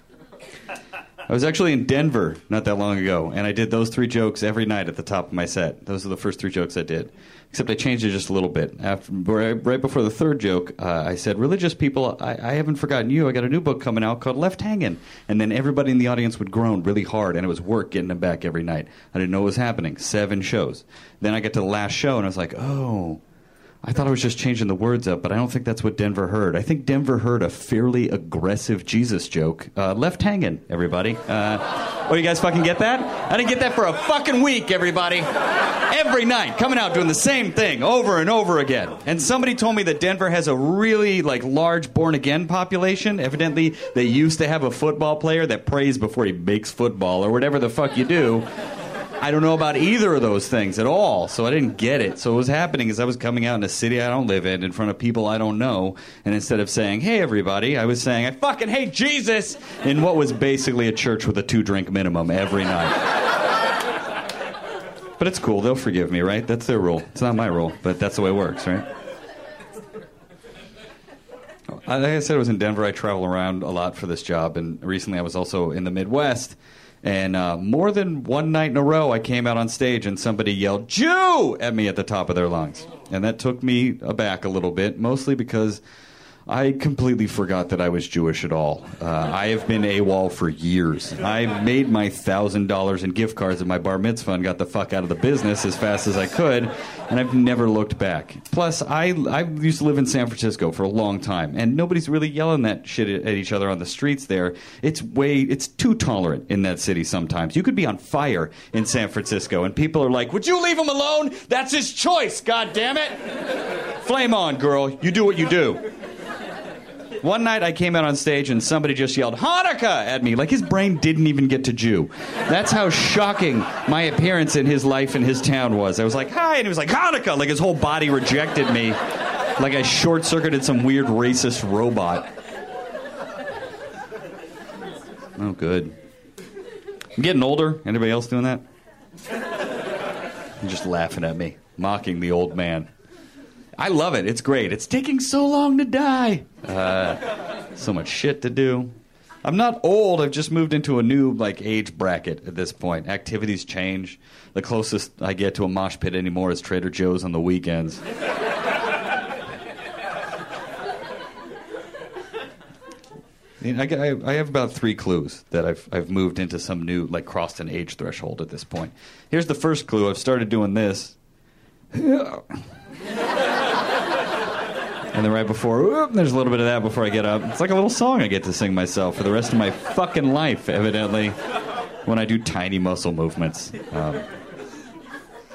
I was actually in Denver not that long ago, and I did those three jokes every night at the top of my set. Those are the first three jokes I did. Except I changed it just a little bit. After, right before the third joke, uh, I said, Religious people, I, I haven't forgotten you. I got a new book coming out called Left Hanging," And then everybody in the audience would groan really hard, and it was work getting them back every night. I didn't know what was happening. Seven shows. Then I got to the last show, and I was like, Oh, I thought I was just changing the words up, but I don't think that's what Denver heard. I think Denver heard a fairly aggressive Jesus joke. Uh, left hanging, everybody. Uh, oh, you guys fucking get that? I didn't get that for a fucking week, everybody. Every night, coming out doing the same thing over and over again. And somebody told me that Denver has a really like large born again population. Evidently, they used to have a football player that prays before he makes football or whatever the fuck you do. I don't know about either of those things at all, so I didn't get it. So what was happening is I was coming out in a city I don't live in, in front of people I don't know, and instead of saying "Hey everybody," I was saying "I fucking hate Jesus" in what was basically a church with a two-drink minimum every night. But it's cool; they'll forgive me, right? That's their rule. It's not my rule, but that's the way it works, right? Uh, like I said, I was in Denver. I travel around a lot for this job, and recently I was also in the Midwest. And uh, more than one night in a row, I came out on stage and somebody yelled "Jew" at me at the top of their lungs, and that took me aback a little bit, mostly because I completely forgot that I was Jewish at all. Uh, I have been AWOL for years. I made my thousand dollars in gift cards at my bar mitzvah and got the fuck out of the business as fast as I could, and I've never looked back. Plus, I I used to live in San Francisco for a long time, and nobody's really yelling that shit at each other on the streets there. It's way it's too tolerant in that city sometimes. You could be on fire in San Francisco, and people are like, "Would you leave him alone? That's his choice. God damn it! Flame on, girl. You do what you do." One night I came out on stage and somebody just yelled Hanukkah at me, like his brain didn't even get to Jew. That's how shocking my appearance in his life in his town was. I was like, hi, and he was like, Hanukkah, like his whole body rejected me, like I short circuited some weird racist robot. Oh, good. I'm getting older. Anybody else doing that? You're just laughing at me, mocking the old man. I love it. It's great. It's taking so long to die. Uh, so much shit to do. I'm not old. I've just moved into a new like age bracket at this point. Activities change. The closest I get to a mosh pit anymore is Trader Joe's on the weekends. I, I, have about three clues that I've, I've moved into some new, like, crossed an age threshold at this point. Here's the first clue I've started doing this. And then right before, whoop, there's a little bit of that before I get up. It's like a little song I get to sing myself for the rest of my fucking life, evidently, when I do tiny muscle movements. Um,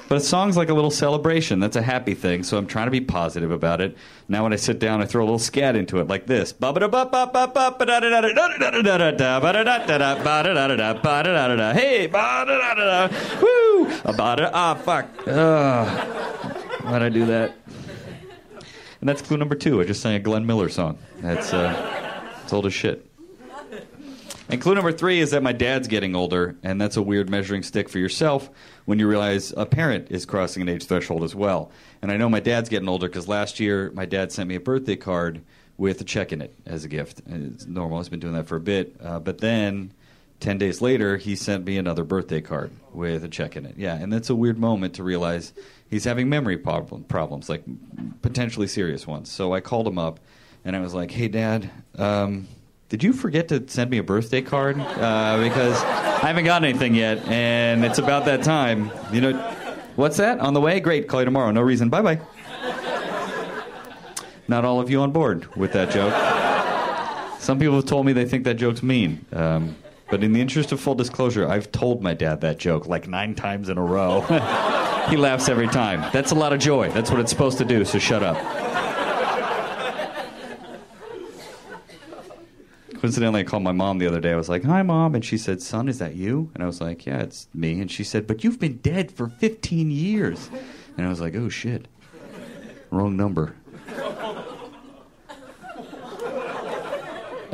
but a song's like a little celebration. That's a happy thing, so I'm trying to be positive about it. Now when I sit down, I throw a little scat into it, like this. Hey, woo! Ah, fuck. Why'd I do that? And that's clue number two. I just sang a Glenn Miller song. That's uh, it's old as shit. And clue number three is that my dad's getting older, and that's a weird measuring stick for yourself when you realize a parent is crossing an age threshold as well. And I know my dad's getting older because last year my dad sent me a birthday card with a check in it as a gift. And it's normal. He's been doing that for a bit. Uh, but then 10 days later, he sent me another birthday card with a check in it. Yeah, and that's a weird moment to realize he's having memory problem, problems, like potentially serious ones. So I called him up and I was like, hey, Dad, um, did you forget to send me a birthday card? Uh, because I haven't got anything yet, and it's about that time. You know, what's that? On the way? Great, call you tomorrow. No reason. Bye bye. Not all of you on board with that joke. Some people have told me they think that joke's mean. Um, but in the interest of full disclosure, I've told my dad that joke like nine times in a row. <laughs> he laughs every time. That's a lot of joy. That's what it's supposed to do, so shut up. Coincidentally, I called my mom the other day. I was like, Hi, mom. And she said, Son, is that you? And I was like, Yeah, it's me. And she said, But you've been dead for 15 years. And I was like, Oh, shit. Wrong number.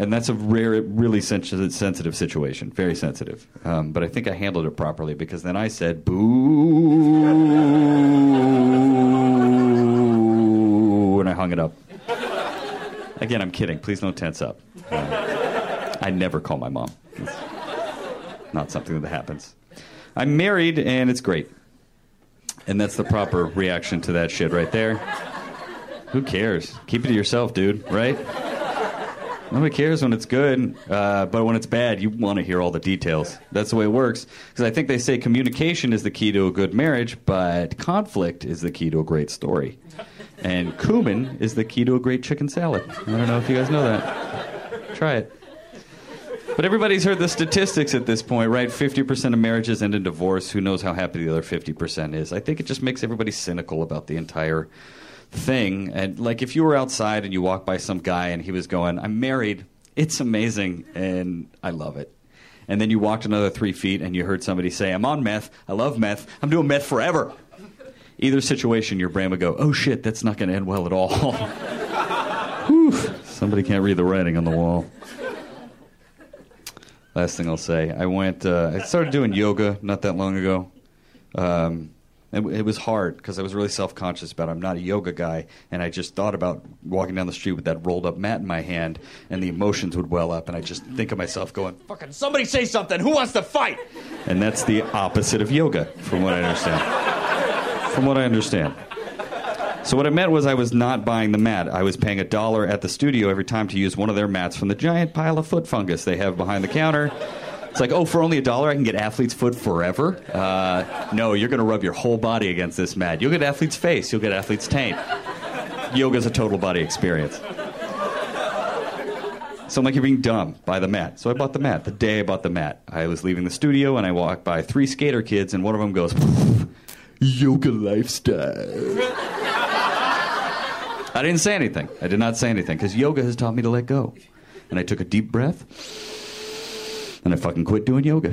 And that's a rare, really sensitive, situation, very sensitive. Um, but I think I handled it properly because then I said boo, and I hung it up. Again, I'm kidding. Please don't tense up. Uh, I never call my mom. It's not something that happens. I'm married, and it's great. And that's the proper reaction to that shit right there. Who cares? Keep it to yourself, dude, right? Nobody cares when it's good, uh, but when it's bad, you want to hear all the details. That's the way it works. Because I think they say communication is the key to a good marriage, but conflict is the key to a great story. And cumin is the key to a great chicken salad. I don't know if you guys know that. Try it. But everybody's heard the statistics at this point, right? 50% of marriages end in divorce. Who knows how happy the other 50% is? I think it just makes everybody cynical about the entire thing. And like if you were outside and you walked by some guy and he was going, I'm married, it's amazing and I love it. And then you walked another three feet and you heard somebody say, I'm on meth, I love meth, I'm doing meth forever. Either situation, your brain would go, oh shit, that's not going to end well at all. <laughs> Whew, somebody can't read the writing on the wall. Last thing I'll say, I went. Uh, I started doing yoga not that long ago. Um, it, it was hard because I was really self-conscious about. It. I'm not a yoga guy, and I just thought about walking down the street with that rolled-up mat in my hand, and the emotions would well up, and I just think of myself going, "Fucking somebody say something! Who wants to fight?" And that's the opposite of yoga, from what I understand. from what I understand. So what it meant was I was not buying the mat. I was paying a dollar at the studio every time to use one of their mats from the giant pile of foot fungus they have behind the counter. It's like, oh, for only a dollar, I can get athlete's foot forever. Uh, no, you're going to rub your whole body against this mat. You'll get athlete's face. You'll get athlete's taint. Yoga's a total body experience. So I'm like, you're being dumb. Buy the mat. So I bought the mat. The day I bought the mat, I was leaving the studio and I walked by three skater kids, and one of them goes, yoga lifestyle. I didn't say anything. I did not say anything because yoga has taught me to let go. And I took a deep breath and I fucking quit doing yoga.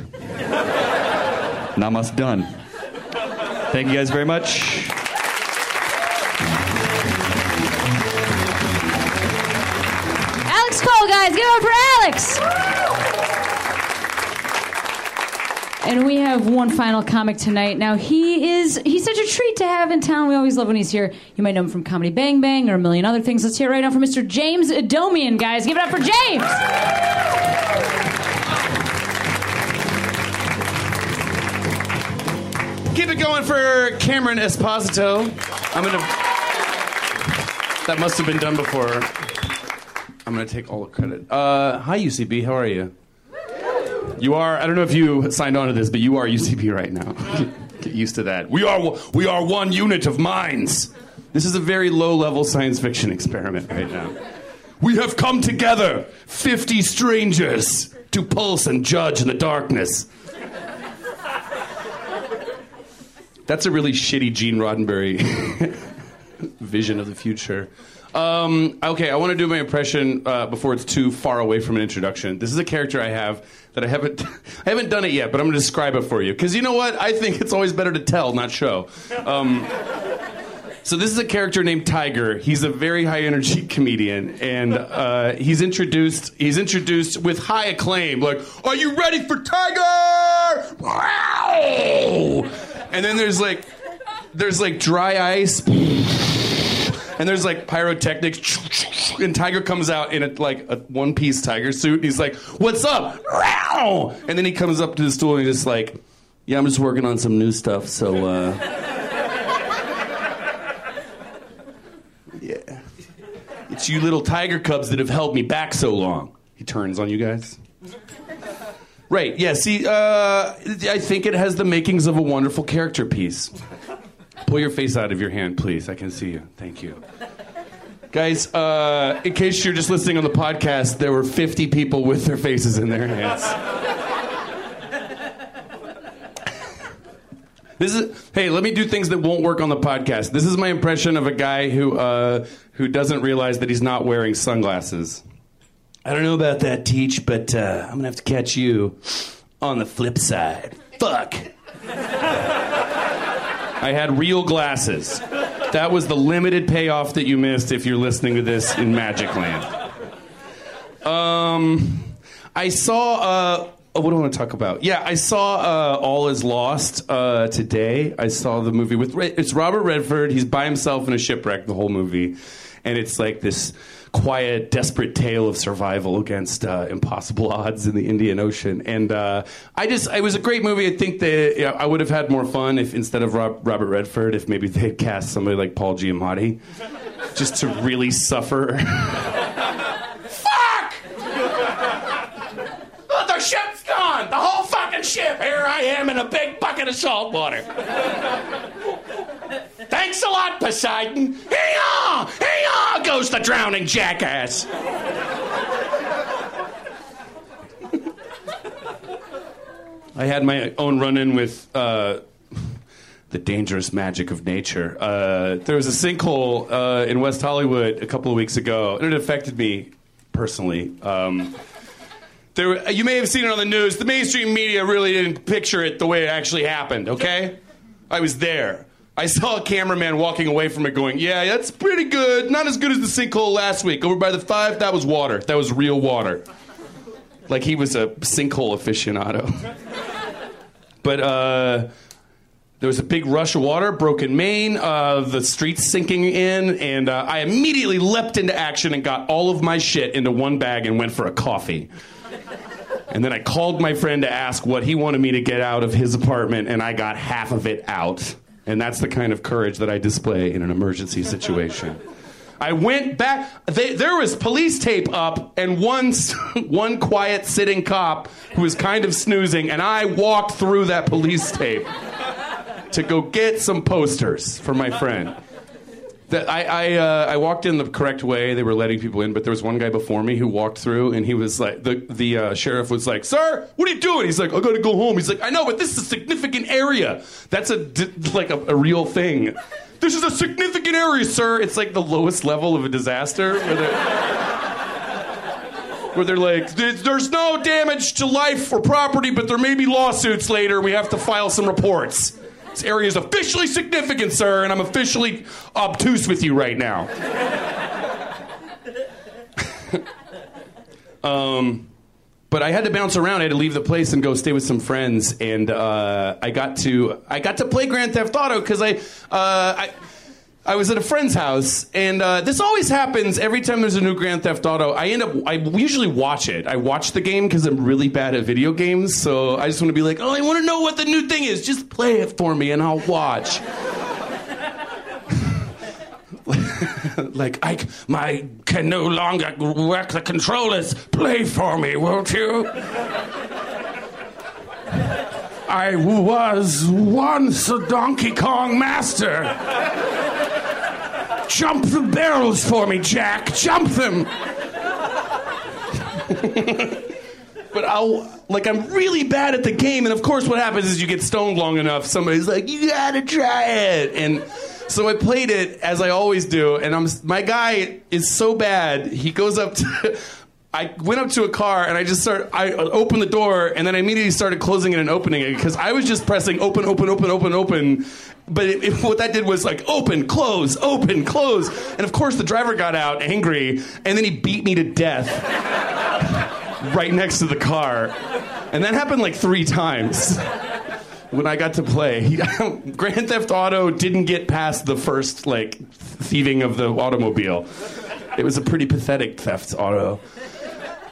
Namaste done. Thank you guys very much. Alex Cole, guys, give it up for Alex. And we have one final comic tonight. Now he is he's such a treat to have in town. We always love when he's here. You might know him from Comedy Bang Bang or a million other things. Let's hear it right now from Mr. James Adomian, guys. Give it up for James. Keep it going for Cameron Esposito. I'm gonna. That must have been done before. I'm gonna take all the credit. Uh, hi UCB, how are you? You are. I don't know if you signed on to this, but you are UCB right now. <laughs> Get used to that. We are. We are one unit of minds. This is a very low-level science fiction experiment right now. We have come together, 50 strangers, to pulse and judge in the darkness. That's a really shitty Gene Roddenberry <laughs> vision of the future. Um, okay, I want to do my impression uh, before it's too far away from an introduction. This is a character I have that I haven't <laughs> I haven't done it yet, but I'm going to describe it for you because you know what? I think it's always better to tell, not show. Um, so this is a character named Tiger. He's a very high energy <laughs> comedian, and uh, he's introduced he's introduced with high acclaim. Like, are you ready for Tiger? Wow! And then there's like there's like dry ice, and there's like pyrotechnics, and Tiger comes out in a like a one piece tiger suit, and he's like, "What's up?" And then he comes up to the stool and he's just like, "Yeah, I'm just working on some new stuff, so." uh... Yeah. It's you little tiger cubs that have held me back so long. He turns on you guys. Right, yeah, see, uh, I think it has the makings of a wonderful character piece. Pull your face out of your hand, please. I can see you. Thank you. Guys, uh, in case you're just listening on the podcast, there were 50 people with their faces in their hands. This is hey, let me do things that won't work on the podcast. This is my impression of a guy who uh, who doesn't realize that he's not wearing sunglasses. I don't know about that, Teach, but uh, I'm gonna have to catch you on the flip side. Fuck. I had real glasses. That was the limited payoff that you missed if you're listening to this in Magic Land. Um, I saw. Uh, oh, what do I want to talk about? Yeah, I saw uh, All Is Lost uh, today. I saw the movie with it's Robert Redford. He's by himself in a shipwreck the whole movie, and it's like this quiet, desperate tale of survival against uh, impossible <laughs> odds in the Indian Ocean. And uh, I just, it was a great movie. I think that you know, I would have had more fun if instead of Rob, Robert Redford, if maybe they had cast somebody like Paul Giamatti, <laughs> just to really suffer. <laughs> Fuck! Oh, the ship's gone. The whole fucking ship. Here I am in a big bucket of salt water. Thanks a lot, Poseidon. Hey-ah! Hey-ah! goes the drowning jackass. I had my own run in with uh, the dangerous magic of nature. Uh, there was a sinkhole uh, in West Hollywood a couple of weeks ago, and it affected me personally. Um, there, you may have seen it on the news. The mainstream media really didn't picture it the way it actually happened, okay? I was there. I saw a cameraman walking away from it going, Yeah, that's pretty good. Not as good as the sinkhole last week. Over by the five, that was water. That was real water. Like he was a sinkhole aficionado. <laughs> but uh, there was a big rush of water, broken main, uh, the streets sinking in, and uh, I immediately leapt into action and got all of my shit into one bag and went for a coffee. And then I called my friend to ask what he wanted me to get out of his apartment, and I got half of it out. And that's the kind of courage that I display in an emergency situation. I went back. They, there was police tape up, and one <laughs> one quiet sitting cop who was kind of snoozing, and I walked through that police tape to go get some posters for my friend. That I I, uh, I walked in the correct way. They were letting people in, but there was one guy before me who walked through, and he was like, the the uh, sheriff was like, "Sir, what are you doing?" He's like, "I gotta go home." He's like, "I know, but this is a significant area. That's a like a, a real thing. This is a significant area, sir. It's like the lowest level of a disaster." Where they're, where they're like, "There's there's no damage to life or property, but there may be lawsuits later. We have to file some reports." This area is officially significant, sir, and I'm officially obtuse with you right now. <laughs> um, but I had to bounce around. I had to leave the place and go stay with some friends, and uh, I got to I got to play Grand Theft Auto because I, uh, I I was at a friend's house, and uh, this always happens every time there's a new Grand Theft Auto. I end up I usually watch it. I watch the game because I'm really bad at video games, so I just want to be like, oh, I want to know what the new thing is. Just play it for me, and I'll watch. <laughs> like I, my can no longer work the controllers. Play for me, won't you? <laughs> I was once a Donkey Kong master. Jump the barrels for me, Jack. Jump them. but I'll like I'm really bad at the game, and of course, what happens is you get stoned long enough. Somebody's like, "You gotta try it," and so I played it as I always do. And I'm my guy is so bad. He goes up to. I went up to a car and I just started. I opened the door and then I immediately started closing it and opening it because I was just pressing open, open, open, open, open. But it, it- what that did was like open, close, open, close. And of course, the driver got out angry and then he beat me to death <laughs> right next to the car. And that happened like three times when I got to play. He, <laughs> Grand Theft Auto didn't get past the first like thieving of the automobile. It was a pretty pathetic theft auto.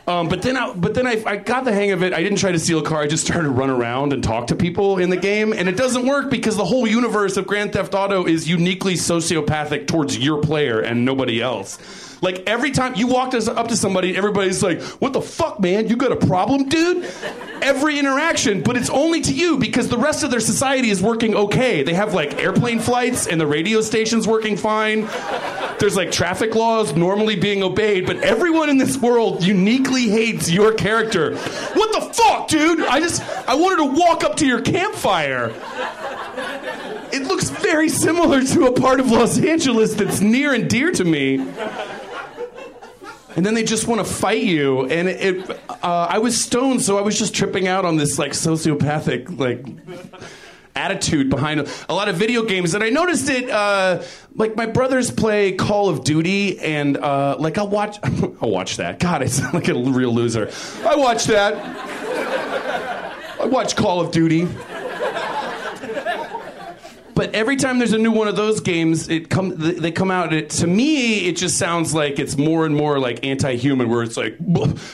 Um, but then, I, but then I, I got the hang of it. I didn't try to steal a car. I just started to run around and talk to people in the game, and it doesn't work because the whole universe of Grand Theft Auto is uniquely sociopathic towards your player and nobody else. Like every time you walk us- up to somebody, everybody's like, "What the fuck, man? You got a problem, dude?" Every interaction, but it's only to you because the rest of their society is working okay. They have like airplane flights and the radio station's working fine. There's like traffic laws normally being obeyed, but everyone in this world uniquely hates your character. What the fuck, dude? I just I wanted to walk up to your campfire. It looks very similar to a part of Los Angeles that's near and dear to me. And then they just want to fight you, and it. it uh, I was stoned, so I was just tripping out on this like sociopathic like attitude behind a, lot of video games. And I noticed it. Uh, like my brothers play Call of Duty, and uh, like I'll watch. <laughs> I'll watch that. God, I sound like a real loser. I watch that. I watch Call of Duty. But every time there's a new one of those games, it come they come out. It, to me, it just sounds like it's more and more like anti-human, where it's like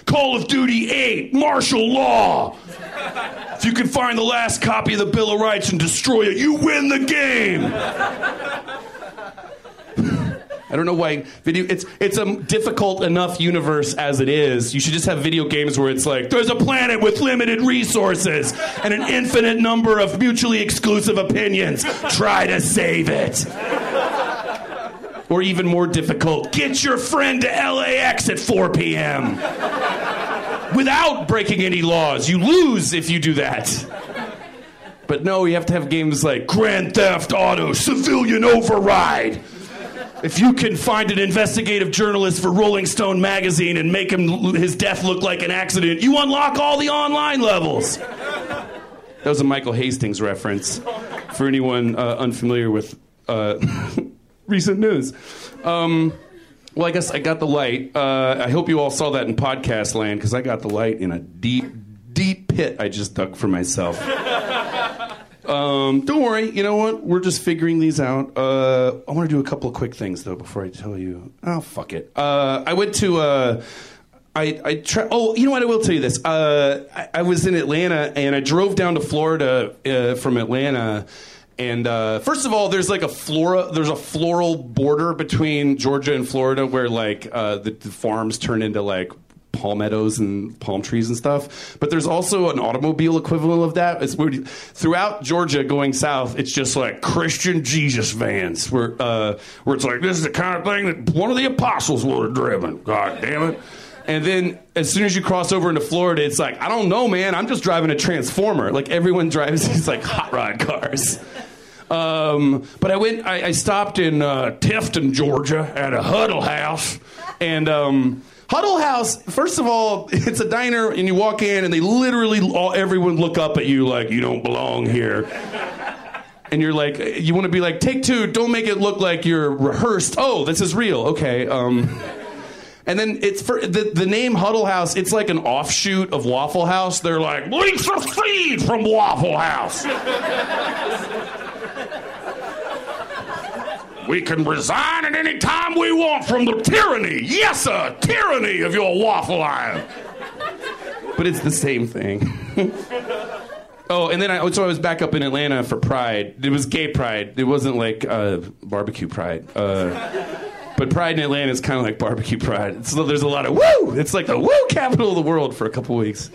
Call of Duty 8, martial law. If you can find the last copy of the Bill of Rights and destroy it, you win the game. I don't know why video. It's it's a difficult enough universe as it is. You should just have video games where it's like there's a planet with limited resources and an infinite number of mutually exclusive opinions. Try to save it. Or even more difficult, get your friend to LAX at 4 p.m. without breaking any laws. You lose if you do that. But no, you have to have games like Grand Theft Auto, Civilian Override. If you can find an investigative journalist for Rolling Stone magazine and make him his death look like an accident, you unlock all the online levels. That was a Michael Hastings reference for anyone uh, unfamiliar with uh, <laughs> recent news. Um, well, I guess I got the light. Uh, I hope you all saw that in podcast land because I got the light in a deep, deep pit I just dug for myself. Um, don't worry. You know what? We're just figuring these out. Uh, I want to do a couple of quick things though before I tell you. Oh, fuck it. Uh, I went to. Uh, I, I try, oh, you know what? I will tell you this. Uh, I, I was in Atlanta and I drove down to Florida uh, from Atlanta. And uh, first of all, there's like a flora, there's a floral border between Georgia and Florida where like the, the farms turn into like palmettos and palm trees and stuff. But there's also an automobile equivalent of that. It's where throughout Georgia going south, it's just like Christian Jesus vans, where uh, where it's like this is the kind of thing that one of the apostles would have driven. God damn it. And then as soon as you cross over into Florida, it's like, I don't know, man. I'm just driving a transformer. Like everyone drives these like hot rod cars. Um, but I went. I, I stopped in uh, Tifton, Georgia, at a Huddle House, and um, Huddle House. First of all, it's a diner, and you walk in, and they literally all everyone look up at you like you don't belong here. And you're like, you want to be like, take two. Don't make it look like you're rehearsed. Oh, this is real. Okay. Um, and then it's for the, the name Huddle House, it's like an offshoot of Waffle House. They're like, Lisa Feed from Waffle House. We can resign at any time we want from the tyranny. Yes, sir, tyranny of your waffle iron. But it's the same thing. <laughs> Oh, and then I so I was back up in Atlanta for Pride. It was gay Pride. It wasn't like uh, barbecue Pride. Uh, but Pride in Atlanta is kind of like barbecue Pride. So there's a lot of woo. It's like the woo capital of the world for a couple weeks.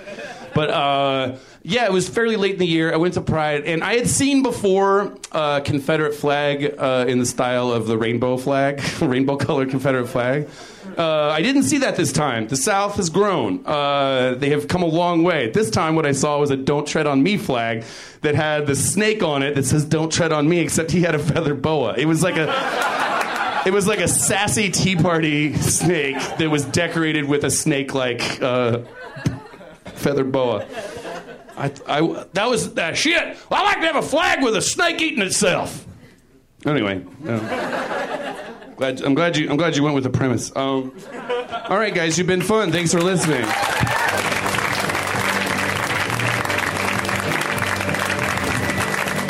But uh, yeah, it was fairly late in the year. I went to Pride, and I had seen before uh, Confederate flag uh, in the style of the rainbow flag, <laughs> rainbow colored Confederate flag. Uh, I didn't see that this time. The South has grown. Uh, they have come a long way. This time, what I saw was a "Don't Tread on Me" flag that had the snake on it that says "Don't tread on me," except he had a feather boa. It was like a, it was like a sassy Tea Party snake that was decorated with a snake-like uh, feather boa. I, I, that was that shit. I like to have a flag with a snake eating itself. Anyway. uh, Glad, I'm glad you. I'm glad you went with the premise. Um, all right, guys, you've been fun. Thanks for listening.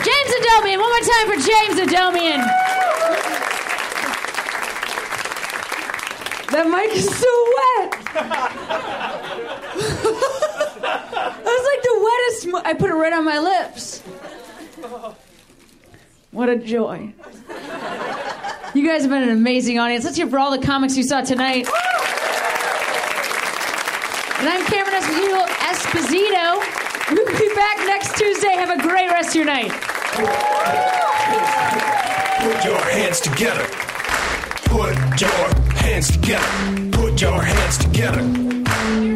James Adomian, one more time for James Adomian. That mic is so wet. <laughs> that was like the wettest. Mo- I put it right on my lips. What a joy. You guys have been an amazing audience. Let's hear for all the comics you saw tonight. And I'm Cameron Esposito. Esposito. We'll be back next Tuesday. Have a great rest of your night. Put your hands together. Put your hands together. Put your hands together.